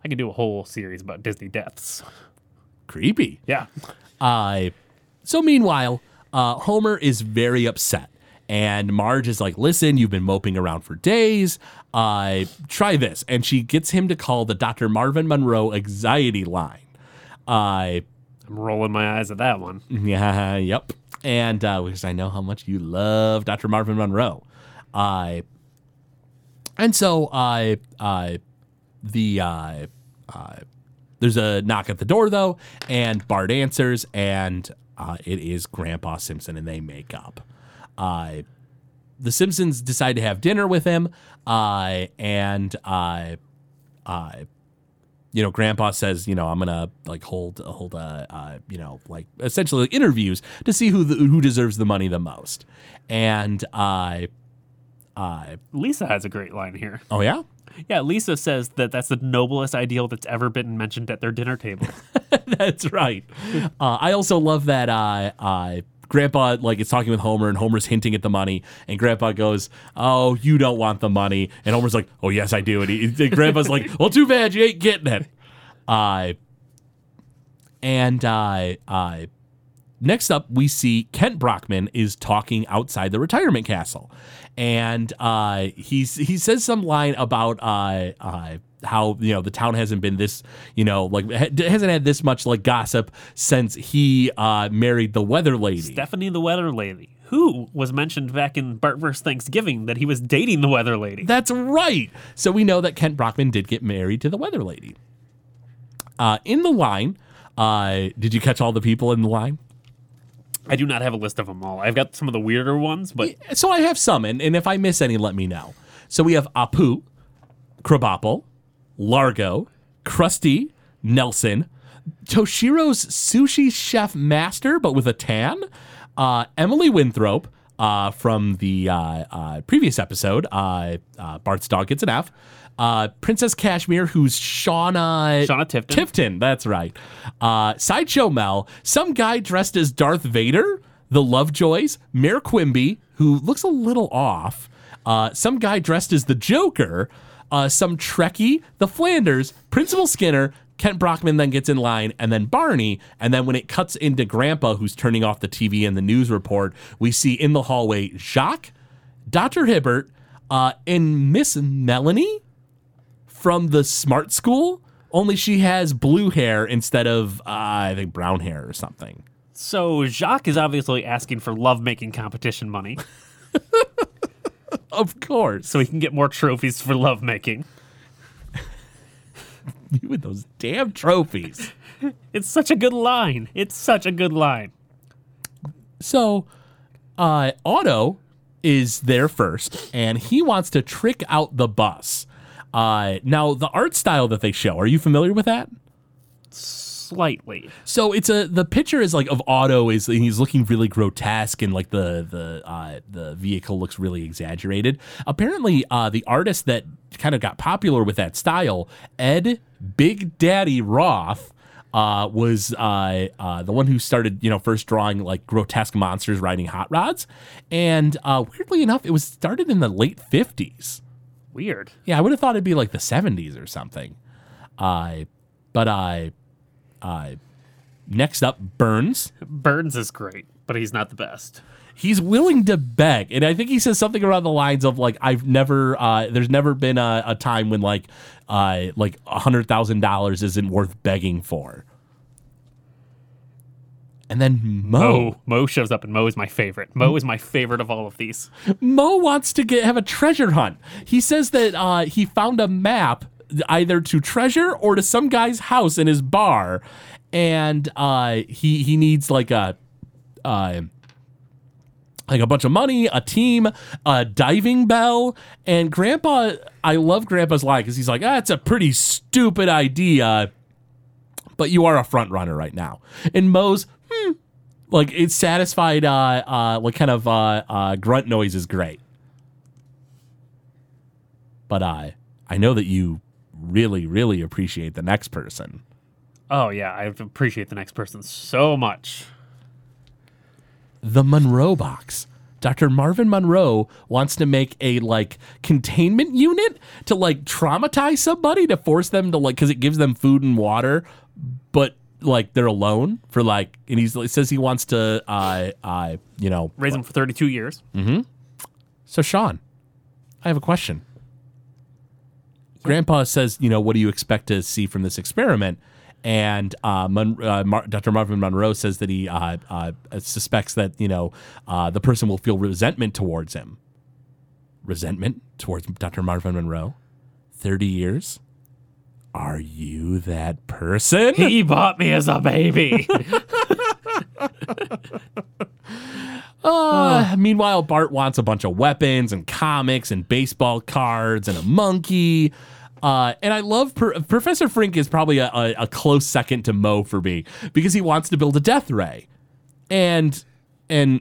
Speaker 4: I could do a whole series about Disney deaths.
Speaker 3: Creepy.
Speaker 4: Yeah,
Speaker 3: Uh, so meanwhile, uh, Homer is very upset. And Marge is like, listen, you've been moping around for days. Uh, try this. And she gets him to call the Dr. Marvin Monroe anxiety line. Uh,
Speaker 4: I'm rolling my eyes at that one.
Speaker 3: yeah, *laughs* yep. And uh, because I know how much you love Dr. Marvin Monroe. Uh, and so uh, uh, the uh, uh, there's a knock at the door though, and Bart answers, and uh, it is Grandpa Simpson, and they make up. Uh, the Simpsons decide to have dinner with him, uh, and uh, uh, you know, Grandpa says, you know, I'm gonna like hold hold a uh, you know like essentially interviews to see who the, who deserves the money the most, and uh, uh,
Speaker 4: Lisa has a great line here.
Speaker 3: oh yeah,
Speaker 4: Yeah, Lisa says that that's the noblest ideal that's ever been mentioned at their dinner table. *laughs*
Speaker 3: That's right. *laughs* Uh, I also love that uh, uh, Grandpa like is talking with Homer, and Homer's hinting at the money, and Grandpa goes, "Oh, you don't want the money," and Homer's like, "Oh, yes, I do," and, he, and Grandpa's like, "Well, too bad you ain't getting it." Uh, and uh, uh, next up, we see Kent Brockman is talking outside the retirement castle, and uh, he's he says some line about uh, uh, how you know the town hasn't been this you know like ha- hasn't had this much like gossip since he uh, married the weather lady.
Speaker 4: Stephanie the Weather Lady, who was mentioned back in Bart vs. Thanksgiving that he was dating the Weather Lady.
Speaker 3: That's right. So we know that Kent Brockman did get married to the weather lady. Uh, in the line, uh, did you catch all the people in the line?
Speaker 4: I do not have a list of them all. I've got some of the weirder ones, but
Speaker 3: So I have some, and, and if I miss any, let me know. So we have Apu, Krabappel, Largo, Krusty, Nelson, Toshiro's sushi chef master, but with a tan, uh, Emily Winthrop uh, from the uh, uh, previous episode, uh, uh, Bart's dog gets an F, uh, Princess Kashmir, who's Shauna,
Speaker 4: Shauna Tifton.
Speaker 3: Tifton, that's right. Uh, Sideshow Mel, some guy dressed as Darth Vader, the Lovejoys, Mayor Quimby, who looks a little off, uh, some guy dressed as the Joker, uh, some Trekkie, the Flanders, Principal Skinner. Kent Brockman then gets in line, and then Barney. And then when it cuts into Grandpa, who's turning off the TV and the news report, we see in the hallway Jacques, Dr. Hibbert, uh, and Miss Melanie from the smart school, only she has blue hair instead of, uh, I think, brown hair or something.
Speaker 4: so Jacques is obviously asking for lovemaking competition money *laughs*
Speaker 3: Of course.
Speaker 4: so he can get more trophies for lovemaking. *laughs*
Speaker 3: You with those damn trophies. *laughs*
Speaker 4: It's such a good line. It's such a good line.
Speaker 3: So, uh, Otto is there first, and he wants to trick out the bus. Uh, now, the art style that they show, are you familiar with that?
Speaker 4: Slightly.
Speaker 3: So it's a the picture is like of Otto is he's looking really grotesque and like the the uh, the vehicle looks really exaggerated. Apparently, uh, the artist that kind of got popular with that style, Ed Big Daddy Roth. Uh, was uh, uh, the one who started, you know, first drawing like grotesque monsters riding hot rods, and uh, weirdly enough, it was started in the late fifties.
Speaker 4: Weird.
Speaker 3: Yeah, I would have thought it'd be like the 70s or something. Uh, but I, uh, next up, Burns.
Speaker 4: Burns is great, but he's not the best.
Speaker 3: He's willing to beg, and I think he says something around the lines of like, "I've never, uh, there's never been a, a time when like, uh, like a hundred thousand dollars isn't worth begging for." And then Mo,
Speaker 4: Mo. Mo shows up, and Mo is my favorite. Mo is my favorite of all of these.
Speaker 3: Mo wants to get have a treasure hunt. He says that uh, he found a map either to treasure or to some guy's house in his bar, and uh, he he needs like a uh, like a bunch of money, a team, a diving bell, and Grandpa. I love Grandpa's line because he's like, "Ah, it's a pretty stupid idea, but you are a front runner right now." And hmm, like it's satisfied, uh, uh, like kind of uh, uh, grunt noise is great. But I, I know that you really, really appreciate the next person.
Speaker 4: Oh yeah, I appreciate the next person so much.
Speaker 3: the Monroe box. Dr. Marvin Monroe wants to make a like containment unit to like traumatize somebody to force them to like because it gives them food and water, but like they're alone for like and he's, he says he wants to uh uh you know
Speaker 4: Raise them for 32 years.
Speaker 3: so Sean, I have a question. Grandpa says, you know, what do you expect to see from this experiment? And uh, Mon- uh, Mar- Dr. Marvin Monroe says that he uh, uh, suspects that you know uh, the person will feel resentment towards him. Resentment towards Dr. Marvin Monroe. Thirty years. Are you that person?
Speaker 4: He bought me as a baby. *laughs*
Speaker 3: Uh, meanwhile, Bart wants a bunch of weapons and comics and baseball cards and a monkey. Uh, and I love Pro- Professor Frink is probably a, a, a close second to Mo for me because he wants to build a death ray, and and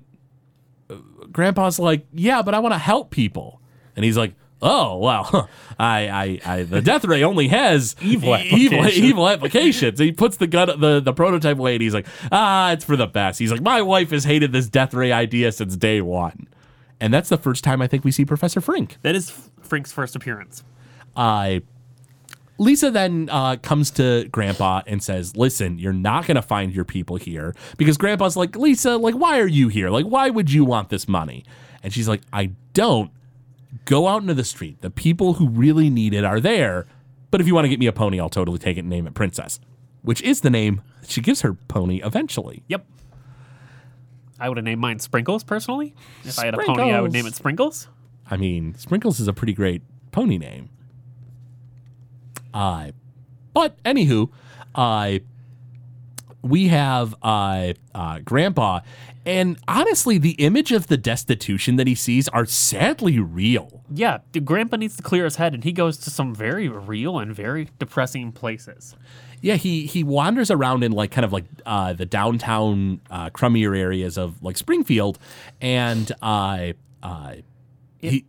Speaker 3: uh, Grandpa's like, yeah, but I want to help people, and he's like, oh well, *laughs* I, I, I the death ray only has *laughs*
Speaker 4: Evil *laughs*
Speaker 3: evil,
Speaker 4: applications.
Speaker 3: evil applications. He puts the gun, the the prototype away, and he's like, ah, it's for the best. He's like, my wife has hated this death ray idea since day one, and that's the first time I think we see Professor Frink.
Speaker 4: that is Frink's first appearance.
Speaker 3: Uh, Lisa then uh, comes to Grandpa and says, "Listen, you're not gonna find your people here because Grandpa's like, Lisa, like, why are you here? Like, why would you want this money?" And she's like, "I don't. Go out into the street. The people who really need it are there. But if you want to get me a pony, I'll totally take it and name it Princess, which is the name she gives her pony eventually.
Speaker 4: Yep. I would have named mine Sprinkles personally. If I had a pony, I would name it Sprinkles.
Speaker 3: I mean, Sprinkles is a pretty great pony name. Uh, but anywho, uh, we have uh, uh, Grandpa, and honestly, the image of the destitution that he sees are sadly real.
Speaker 4: Yeah, the Grandpa needs to clear his head, and he goes to some very real and very depressing places.
Speaker 3: Yeah, he he wanders around in like kind of like uh, the downtown uh, crummier areas of like Springfield, and uh, uh, he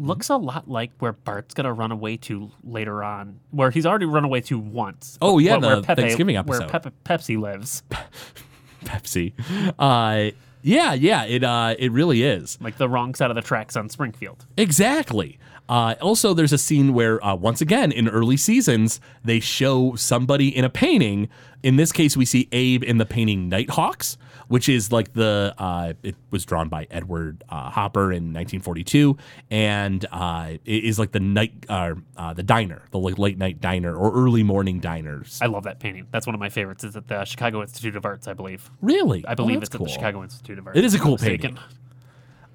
Speaker 4: Looks a lot like where Bart's gonna run away to later on, where he's already run away to once.
Speaker 3: Oh, yeah,
Speaker 4: where,
Speaker 3: the Thanksgiving
Speaker 4: where
Speaker 3: episode.
Speaker 4: Pepe, Pepsi lives, *laughs* *laughs*
Speaker 3: Pepsi. Uh, yeah, yeah, it uh, it really is.
Speaker 4: like the wrong side of the tracks on Springfield.
Speaker 3: Exactly. Uh, also, there's a scene where, uh, once again, in early seasons, they show somebody in a painting. In this case, we see Abe in the painting Nighthawks, which is like the, uh, it was drawn by Edward uh, Hopper in 1942, and uh, it is like the night, uh, uh, the diner, the like late night diner or early morning diners.
Speaker 4: I love that painting. That's one of my favorites. Is at the Chicago Institute of Arts, I believe.
Speaker 3: really?
Speaker 4: I believe
Speaker 3: Oh,
Speaker 4: it's
Speaker 3: that's
Speaker 4: at the Chicago Institute of Arts.
Speaker 3: It is a cool painting.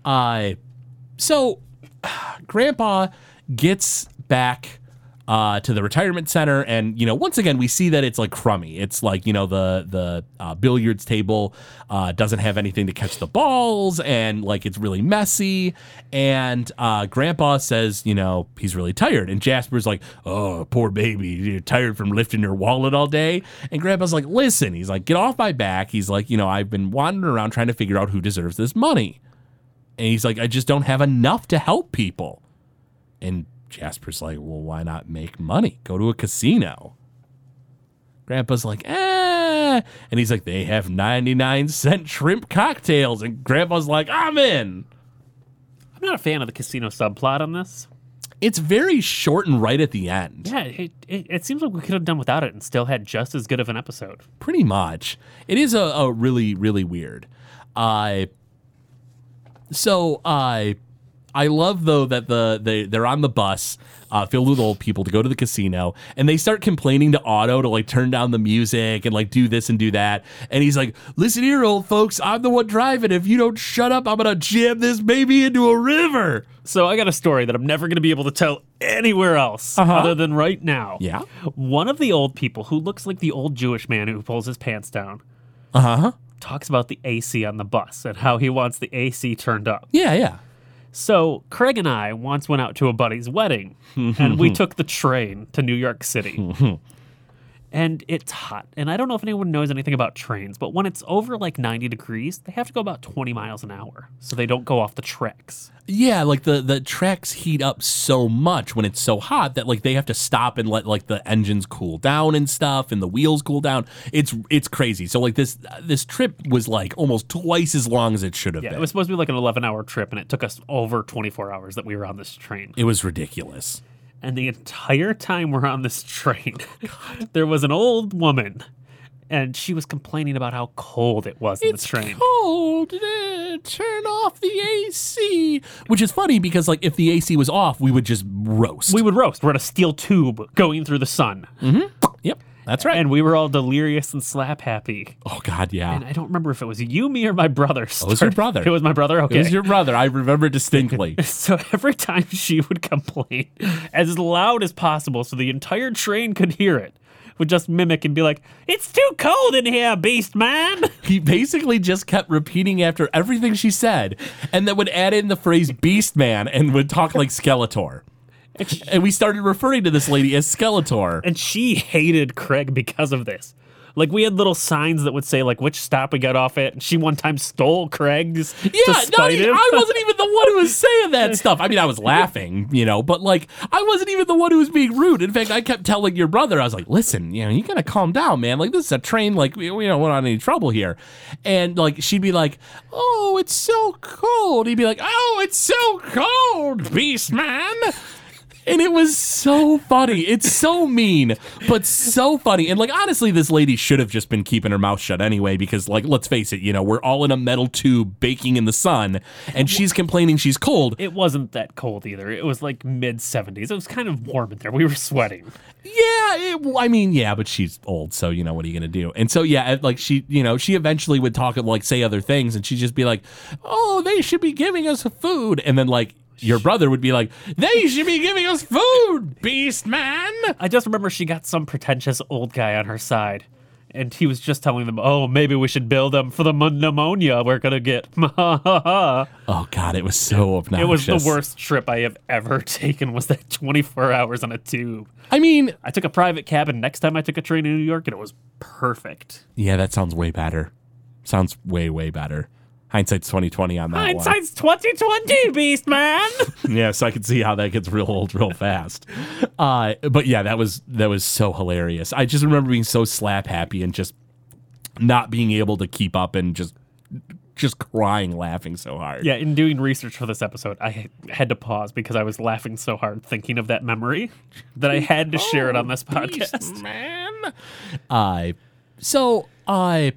Speaker 3: Uh, so *sighs* Grandpa gets back uh, to the retirement center, and you know, once again, we see that it's like crummy. It's like you know, the the uh, billiards table uh, doesn't have anything to catch the balls, and like it's really messy. And uh, Grandpa says, you know, he's really tired, and Jasper's like, "Oh, poor baby, you're tired from lifting your wallet all day." And Grandpa's like, "Listen," he's like, "Get off my back." He's like, "You know, I've been wandering around trying to figure out who deserves this money." And he's like, I just don't have enough to help people. And Jasper's like, Well, why not make money? Go to a casino. Grandpa's like, eh. And he's like, They have 99 cent shrimp cocktails. And Grandpa's like, I'm in.
Speaker 4: I'm not a fan of the casino subplot on this.
Speaker 3: It's very short and right at the end.
Speaker 4: Yeah, it, it, it seems like we could have done without it and still had just as good of an episode.
Speaker 3: pretty much. It is a, a really, really weird. Uh, so uh, I love though that the they they're on the bus uh, filled with old people to go to the casino, and they start complaining to Otto to like turn down the music and like do this and do that. And he's like, "Listen here, old folks, I'm the one driving. If you don't shut up, I'm gonna jam this baby into a river."
Speaker 4: So I got a story that I'm never going to be able to tell anywhere else
Speaker 3: Uh-huh.
Speaker 4: other than right now.
Speaker 3: Yeah.
Speaker 4: One of the old people who looks like the old Jewish man who pulls his pants down
Speaker 3: Uh huh.
Speaker 4: Talks about the AC on the bus and how he wants the AC turned up.
Speaker 3: Yeah, yeah.
Speaker 4: So Craig and I once went out to a buddy's wedding, and we *laughs* took the train to New York City. *laughs* and it's hot. And I don't know if anyone knows anything about trains, but when it's over like 90 degrees, they have to go about 20 miles an hour so they don't go off the tracks.
Speaker 3: Yeah, like the the tracks heat up so much when it's so hot that like they have to stop and let like the engines cool down and stuff and the wheels cool down. It's it's crazy. So like this this trip was like almost twice as long as it should have
Speaker 4: Yeah,
Speaker 3: been.
Speaker 4: it was supposed to be like an 11 hour trip, and it took us over 24 hours that we were on this train.
Speaker 3: it was ridiculous.
Speaker 4: And the entire time we're on this train, *laughs* there was an old woman, and she was complaining about how cold it was in the train.
Speaker 3: cold. eh, Turn off the AC. Which is funny because like if the AC was off, we would just roast.
Speaker 4: We would roast. We're in a steel tube going through the sun.
Speaker 3: yep, that's right.
Speaker 4: And we were all delirious and slap happy.
Speaker 3: oh God, yeah.
Speaker 4: And I don't remember if it was you, me, or my brother.
Speaker 3: Oh, it was your brother.
Speaker 4: It was my brother. Okay.
Speaker 3: It was your brother. I remember distinctly. *laughs*
Speaker 4: so every time she would complain as loud as possible so the entire train could hear it, would just mimic and be like, It's too cold in here, beast man.
Speaker 3: he basically just kept repeating after everything she said, and then would add in the phrase "beast man" and would talk like Skeletor.
Speaker 4: And *laughs* she,
Speaker 3: And we started referring to this lady as Skeletor.
Speaker 4: and she hated Craig because of this. Like we had little signs that would say like which stop we got off at, and she one time stole Craig's
Speaker 3: Yeah,
Speaker 4: to spite
Speaker 3: even,
Speaker 4: him.
Speaker 3: I *laughs* wasn't even the one who was saying that stuff. I mean, I was laughing, you know, but like, I wasn't even the one who was being rude. In fact, I kept telling your brother, I was like, listen, you know, you gotta calm down, man. Like, this is a train, like, we, we don't want any trouble here. And like, she'd be like, oh, it's so cold. He'd be like, oh, it's so cold, beast man. And it was so funny. It's so mean, but so funny. And like honestly, this lady should have just been keeping her mouth shut anyway, because like let's face it, you know, we're all in a metal tube baking in the sun, and she's complaining she's cold.
Speaker 4: It wasn't that cold either. It was like mid 70s. It was kind of warm in there. We were sweating.
Speaker 3: Yeah, it, I mean, yeah, but she's old, so you know what are you gonna do? And so yeah, like she, you know, she eventually would talk and like say other things, and she'd just be like, "Oh, they should be giving us food," and then like your brother would be like, "They should be giving us food, beast man."
Speaker 4: I just remember she got some pretentious old guy on her side. And he was just telling them, oh, maybe we should build them for the mon- pneumonia we're going to get. *laughs*
Speaker 3: Oh God, it was so obnoxious.
Speaker 4: It was the worst trip I have ever *laughs* taken was that 24 hours on a tube.
Speaker 3: I mean,
Speaker 4: I took a private cabin next time I took a train in New York, and it was perfect.
Speaker 3: yeah, that sounds way better. Sounds way way better. Hindsight's twenty twenty on that one.
Speaker 4: Hindsight's 2020, beast man. *laughs* *laughs*
Speaker 3: yeah, so I could see how that gets real old real fast. Uh, but yeah, that was that was so hilarious. I just remember being so slap happy and just not being able to keep up and just just crying, laughing so hard.
Speaker 4: yeah, in doing research for this episode, I had to pause because I was laughing so hard thinking of that memory that I had to share it on this podcast.
Speaker 3: man. Uh, so I.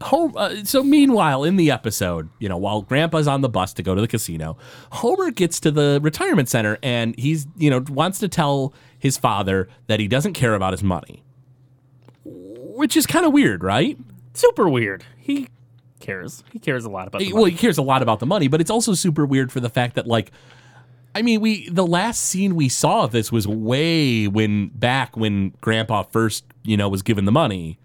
Speaker 3: Home, uh, so meanwhile in the episode you know while grandpa's on the bus to go to the casino homer gets to the retirement center and he's you know wants to tell his father that he doesn't care about his money which is kind of weird right
Speaker 4: Super weird. He cares. He cares a lot about the
Speaker 3: well he cares a lot about the money but it's also super weird for the fact that like I mean, we the last scene we saw of this was way when back when Grandpa first, you know, was given the money,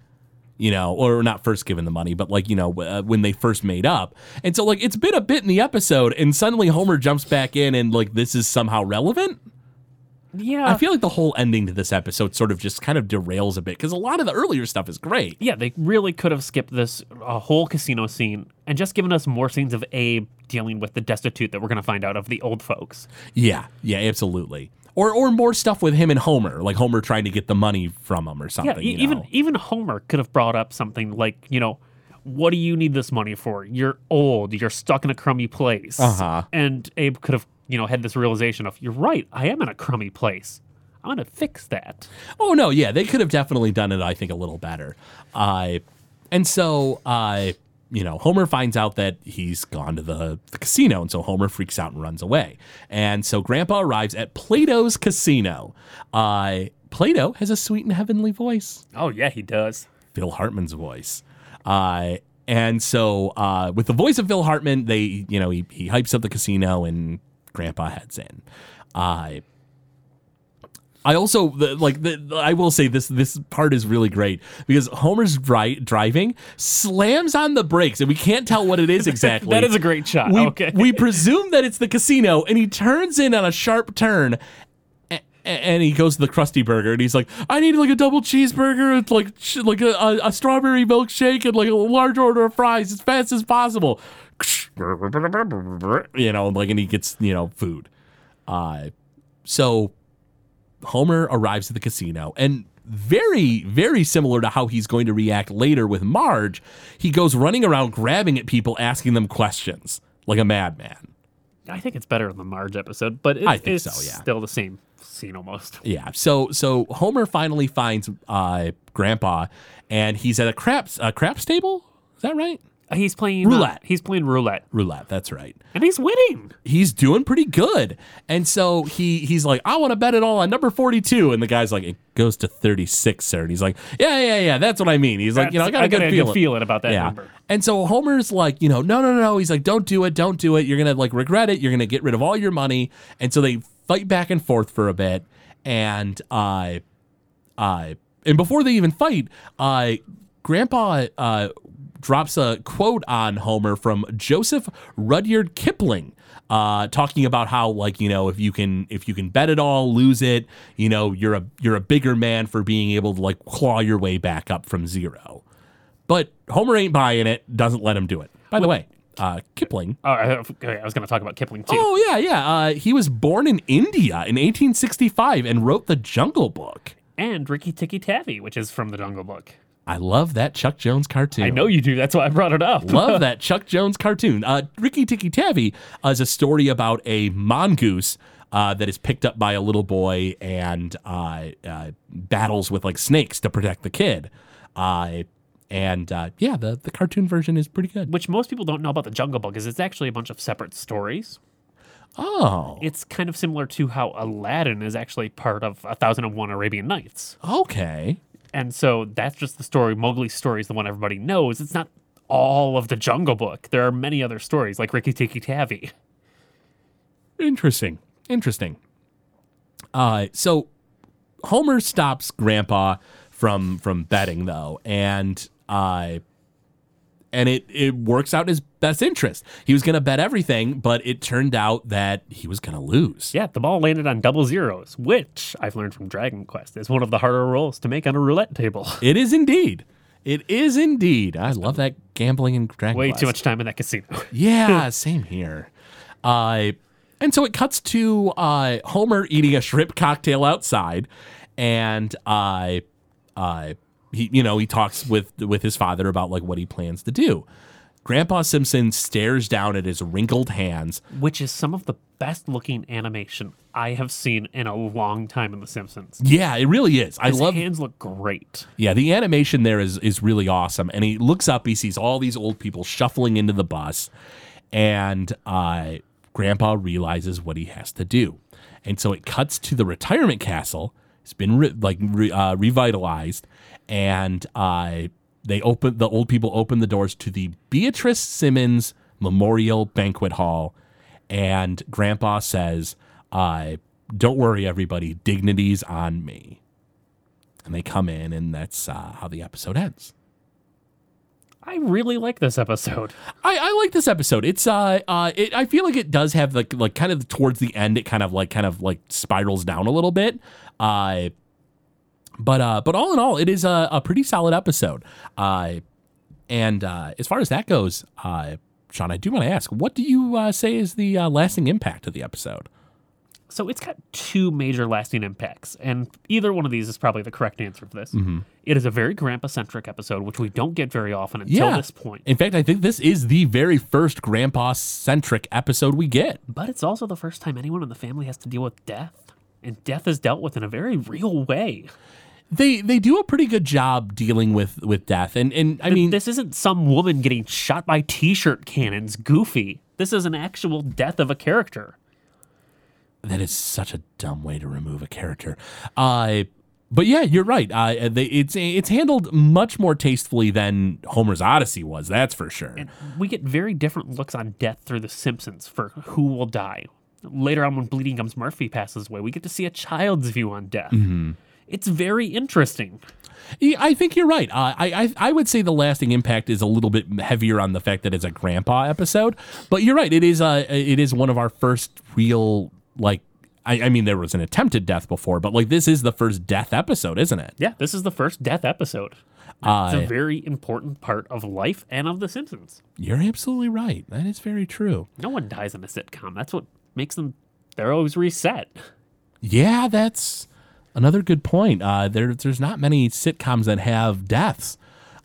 Speaker 3: you know, or not first given the money, but like you know uh, when they first made up. And so like it's been a bit in the episode, and suddenly Homer jumps back in, and like this is somehow relevant.
Speaker 4: Yeah.
Speaker 3: I feel like the whole ending to this episode sort of just kind of derails a bit because a lot of the earlier stuff is great.
Speaker 4: yeah, they really could have skipped this uh, whole casino scene and just given us more scenes of Abe dealing with the destitute that we're going to find out of the old folks.
Speaker 3: Yeah, yeah, absolutely. Or or more stuff with him and Homer, like Homer trying to get the money from him or something.
Speaker 4: Yeah, even
Speaker 3: know?
Speaker 4: even Homer could have brought up something like, you know, what do you need this money for? You're old. You're stuck in a crummy place.
Speaker 3: Uh-huh.
Speaker 4: And Abe could have, you know, had this realization of, you're right. I am in a crummy place. I'm going to fix that.
Speaker 3: Oh no, yeah, they could have definitely done it. I think a little better. Uh, and so, uh, you know, Homer finds out that he's gone to the, the casino, and so Homer freaks out and runs away. And so Grandpa arrives at Plato's casino. Uh, Plato has a sweet and heavenly voice,
Speaker 4: Oh, yeah, he does.
Speaker 3: Phil Hartman's voice. Uh, and so, uh, with the voice of Phil Hartman, they, you know, he, he hypes up the casino, and Grandpa heads in. Uh, I also the, like the, I will say this this part is really great because Homer's dri- driving slams on the brakes and we can't tell what it is *laughs* exactly.
Speaker 4: That is a great shot.
Speaker 3: we,
Speaker 4: okay.
Speaker 3: we presume that it's the casino and he turns in on a sharp turn and he goes to the Krusty Burger and he's like, I need like a double cheeseburger, and like sh- like a, a, a strawberry milkshake and like a large order of fries as fast as possible. You know, like and he gets you know food. Uh, so Homer arrives at the casino and very, very similar to how he's going to react later with Marge, he goes running around grabbing at people, asking them questions like a madman.
Speaker 4: I think it's better in the Marge episode, but it,
Speaker 3: I think
Speaker 4: it's
Speaker 3: so, yeah.
Speaker 4: still the same scene almost.
Speaker 3: Yeah. So so Homer finally finds uh, Grandpa, and he's at a craps a craps table. Is that right?
Speaker 4: He's playing uh,
Speaker 3: Roulette.
Speaker 4: he's playing roulette,
Speaker 3: Roulette. That's right.
Speaker 4: and he's winning.
Speaker 3: He's doing pretty good, and so he he's like, I want to bet it all on number forty two, and the guy's like, it goes to thirty six, sir, and he's like, yeah, yeah, yeah, that's what I mean. He's like, you know, I got a good feeling.
Speaker 4: feeling about that
Speaker 3: yeah.
Speaker 4: number.
Speaker 3: And so Homer's like, you know, no, no, no, no. He's like, don't do it, don't do it. You're gonna like regret it. You're gonna get rid of all your money. And so they fight back and forth for a bit, and uh, uh, and before they even fight, uh, Grandpa uh drops a quote on Homer from Joseph Rudyard Kipling. Uh, talking about how like you know if you can if you can bet it all lose it you know you're a you're a bigger man for being able to like claw your way back up from zero but Homer ain't buying it, doesn't let him do it. By the way, uh, Kipling.
Speaker 4: Oh, I, was going to talk about Kipling too.
Speaker 3: Oh, yeah, yeah. Uh, he was born in India in 1865 and wrote The Jungle Book.
Speaker 4: And Rikki-Tikki-Tavi, which is from the Jungle Book.
Speaker 3: I love that Chuck Jones cartoon.
Speaker 4: I know you do. That's why I brought it up. *laughs*
Speaker 3: Love *laughs* that Chuck Jones cartoon. Uh, Rikki-Tikki-Tavi uh, is a story about a mongoose uh, that is picked up by a little boy and uh, uh, battles with like snakes to protect the kid. Uh, and uh, yeah, the, the cartoon version is pretty good.
Speaker 4: which most people don't know about the Jungle Book is it's actually a bunch of separate stories.
Speaker 3: Oh,
Speaker 4: It's kind of similar to how Aladdin is actually part of A Thousand and One Arabian Nights.
Speaker 3: okay.
Speaker 4: And so that's just the story. Mowgli's story is the one everybody knows. It's not all of the Jungle Book. There are many other stories, like Rikki-Tikki-Tavi.
Speaker 3: Interesting. Interesting. Uh, so Homer stops Grandpa from from betting though, and uh, and it it works out in his best interest. He was going to bet everything, but it turned out that he was going to lose.
Speaker 4: Yeah, the ball landed on double zeros, which I've learned from Dragon Quest is one of the harder rolls to make on a roulette table. *laughs*
Speaker 3: It is indeed. It is indeed. I love that gambling and Dragon quest.
Speaker 4: Way
Speaker 3: Quest.
Speaker 4: too much time in that casino. *laughs*
Speaker 3: Yeah, *laughs* same here. Uh, and so it cuts to uh, Homer eating a shrimp cocktail outside, and uh, uh, he, you know, he talks with with his father about like what he plans to do. Grandpa Simpson stares down at his wrinkled hands.
Speaker 4: which is some of the best looking animation I have seen in a long time in The Simpsons.
Speaker 3: Yeah, it really is. I
Speaker 4: His
Speaker 3: love.
Speaker 4: hands look great.
Speaker 3: Yeah, the animation there is is really awesome. And he looks up, he sees all these old people shuffling into the bus, and uh, Grandpa realizes what he has to do, and so it cuts to the retirement castle. It's been re- like re- uh, revitalized, and uh, they open the old people open the doors to the Beatrice Simmons Memorial Banquet Hall, and Grandpa says, uh, "Don't worry, everybody. Dignity's on me." and they come in, and that's uh, how the episode ends.
Speaker 4: I really like this episode.
Speaker 3: I, I like this episode. It's uh, uh, it, I feel like it does have like like kind of towards the end, it kind of like kind of like spirals down a little bit. Uh, but uh, but all in all, it is a, a pretty solid episode. Uh, and uh, as far as that goes, uh, Sean, I do want to ask, what do you uh, say is the uh, lasting impact of the episode?
Speaker 4: So it's got two major lasting impacts, and either one of these is probably the correct answer for this.
Speaker 3: Mm-hmm.
Speaker 4: It is a very grandpa centric episode, which we don't get very often until
Speaker 3: Yeah.
Speaker 4: this point.
Speaker 3: In fact, I think this is the very first grandpa centric episode we get.
Speaker 4: But it's also the first time anyone in the family has to deal with death. And death is dealt with in a very real way.
Speaker 3: They they do a pretty good job dealing with with death, and and I mean
Speaker 4: this isn't some woman getting shot by t shirt cannons, goofy. This is an actual death of a character.
Speaker 3: that is such a dumb way to remove a character. Uh, but yeah, you're right. Uh, they, it's it's handled much more tastefully than Homer's Odyssey was. That's for sure.
Speaker 4: And we get very different looks on death through The Simpsons for who will die. later on when Bleeding Gums Murphy passes away, we get to see a child's view on death. It's very interesting.
Speaker 3: I think you're right. Uh, I, I I would say the lasting impact is a little bit heavier on the fact that it's a grandpa episode, but you're right. It is uh it is one of our first real like. I, I mean, there was an attempted death before, but like this is the first death episode, isn't it?
Speaker 4: Yeah, this is the first death episode. It's
Speaker 3: Uh,
Speaker 4: a very important part of life and of The Simpsons.
Speaker 3: You're absolutely right. That is very true.
Speaker 4: No one dies in a sitcom. That's what makes them. They're always reset.
Speaker 3: Yeah, that's another good point. Uh, there, there's not many sitcoms that have deaths.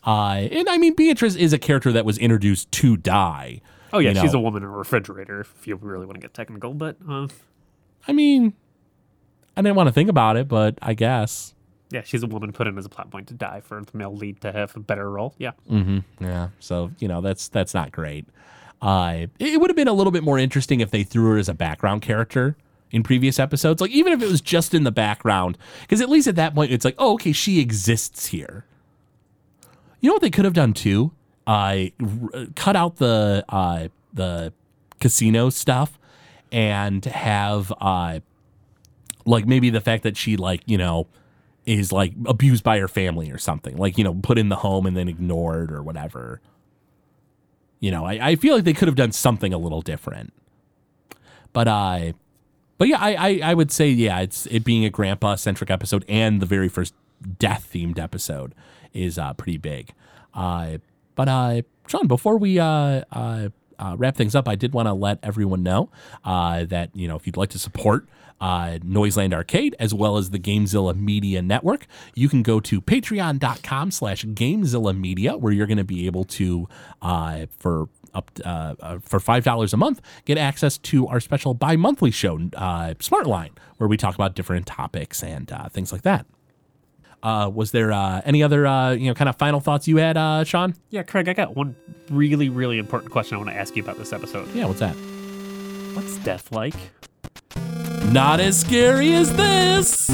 Speaker 3: Uh, and I mean, Beatrice is a character that was introduced to die.
Speaker 4: Oh yeah,
Speaker 3: you
Speaker 4: she's a woman in a refrigerator. If you really want to get technical, but uh,
Speaker 3: I mean, I didn't want to think about it, but I guess.
Speaker 4: yeah, she's a woman put in as a plot point to die for the male lead to have a better role. Yeah,
Speaker 3: Yeah. So you know, that's that's not great. Uh, it would have been a little bit more interesting if they threw her as a background character in previous episodes. Like even if it was just in the background, because at least at that point it's like, oh, okay, she exists here. You know what they could have done too? I uh, cut out the uh, the casino stuff and have uh, like maybe the fact that she like you know is like abused by her family or something like you know put in the home and then ignored or whatever you know i, I feel like they could have done something a little different but uh but yeah i i, I would say yeah it's it being a grandpa centric episode and the very first death themed episode is uh pretty big. Uh but uh sean before we uh uh uh, wrap things up, I did want to let everyone know uh, that you know if you'd like to support uh, Noiseland Arcade as well as the Gamezilla Media Network, you can go to patreon.com slash Gamezilla Media where you're going to be able to uh, for up uh, uh, for five dollars a month get access to our special bi-monthly show uh, Smartline where we talk about different topics and uh, things like that. Uh, was there uh, any other uh, you know kind of final thoughts you had, uh, Sean?
Speaker 4: yeah, Craig. I got one really, really important question I want to ask you about this episode.
Speaker 3: Yeah, what's that?
Speaker 4: What's death like?
Speaker 3: Not as scary as this.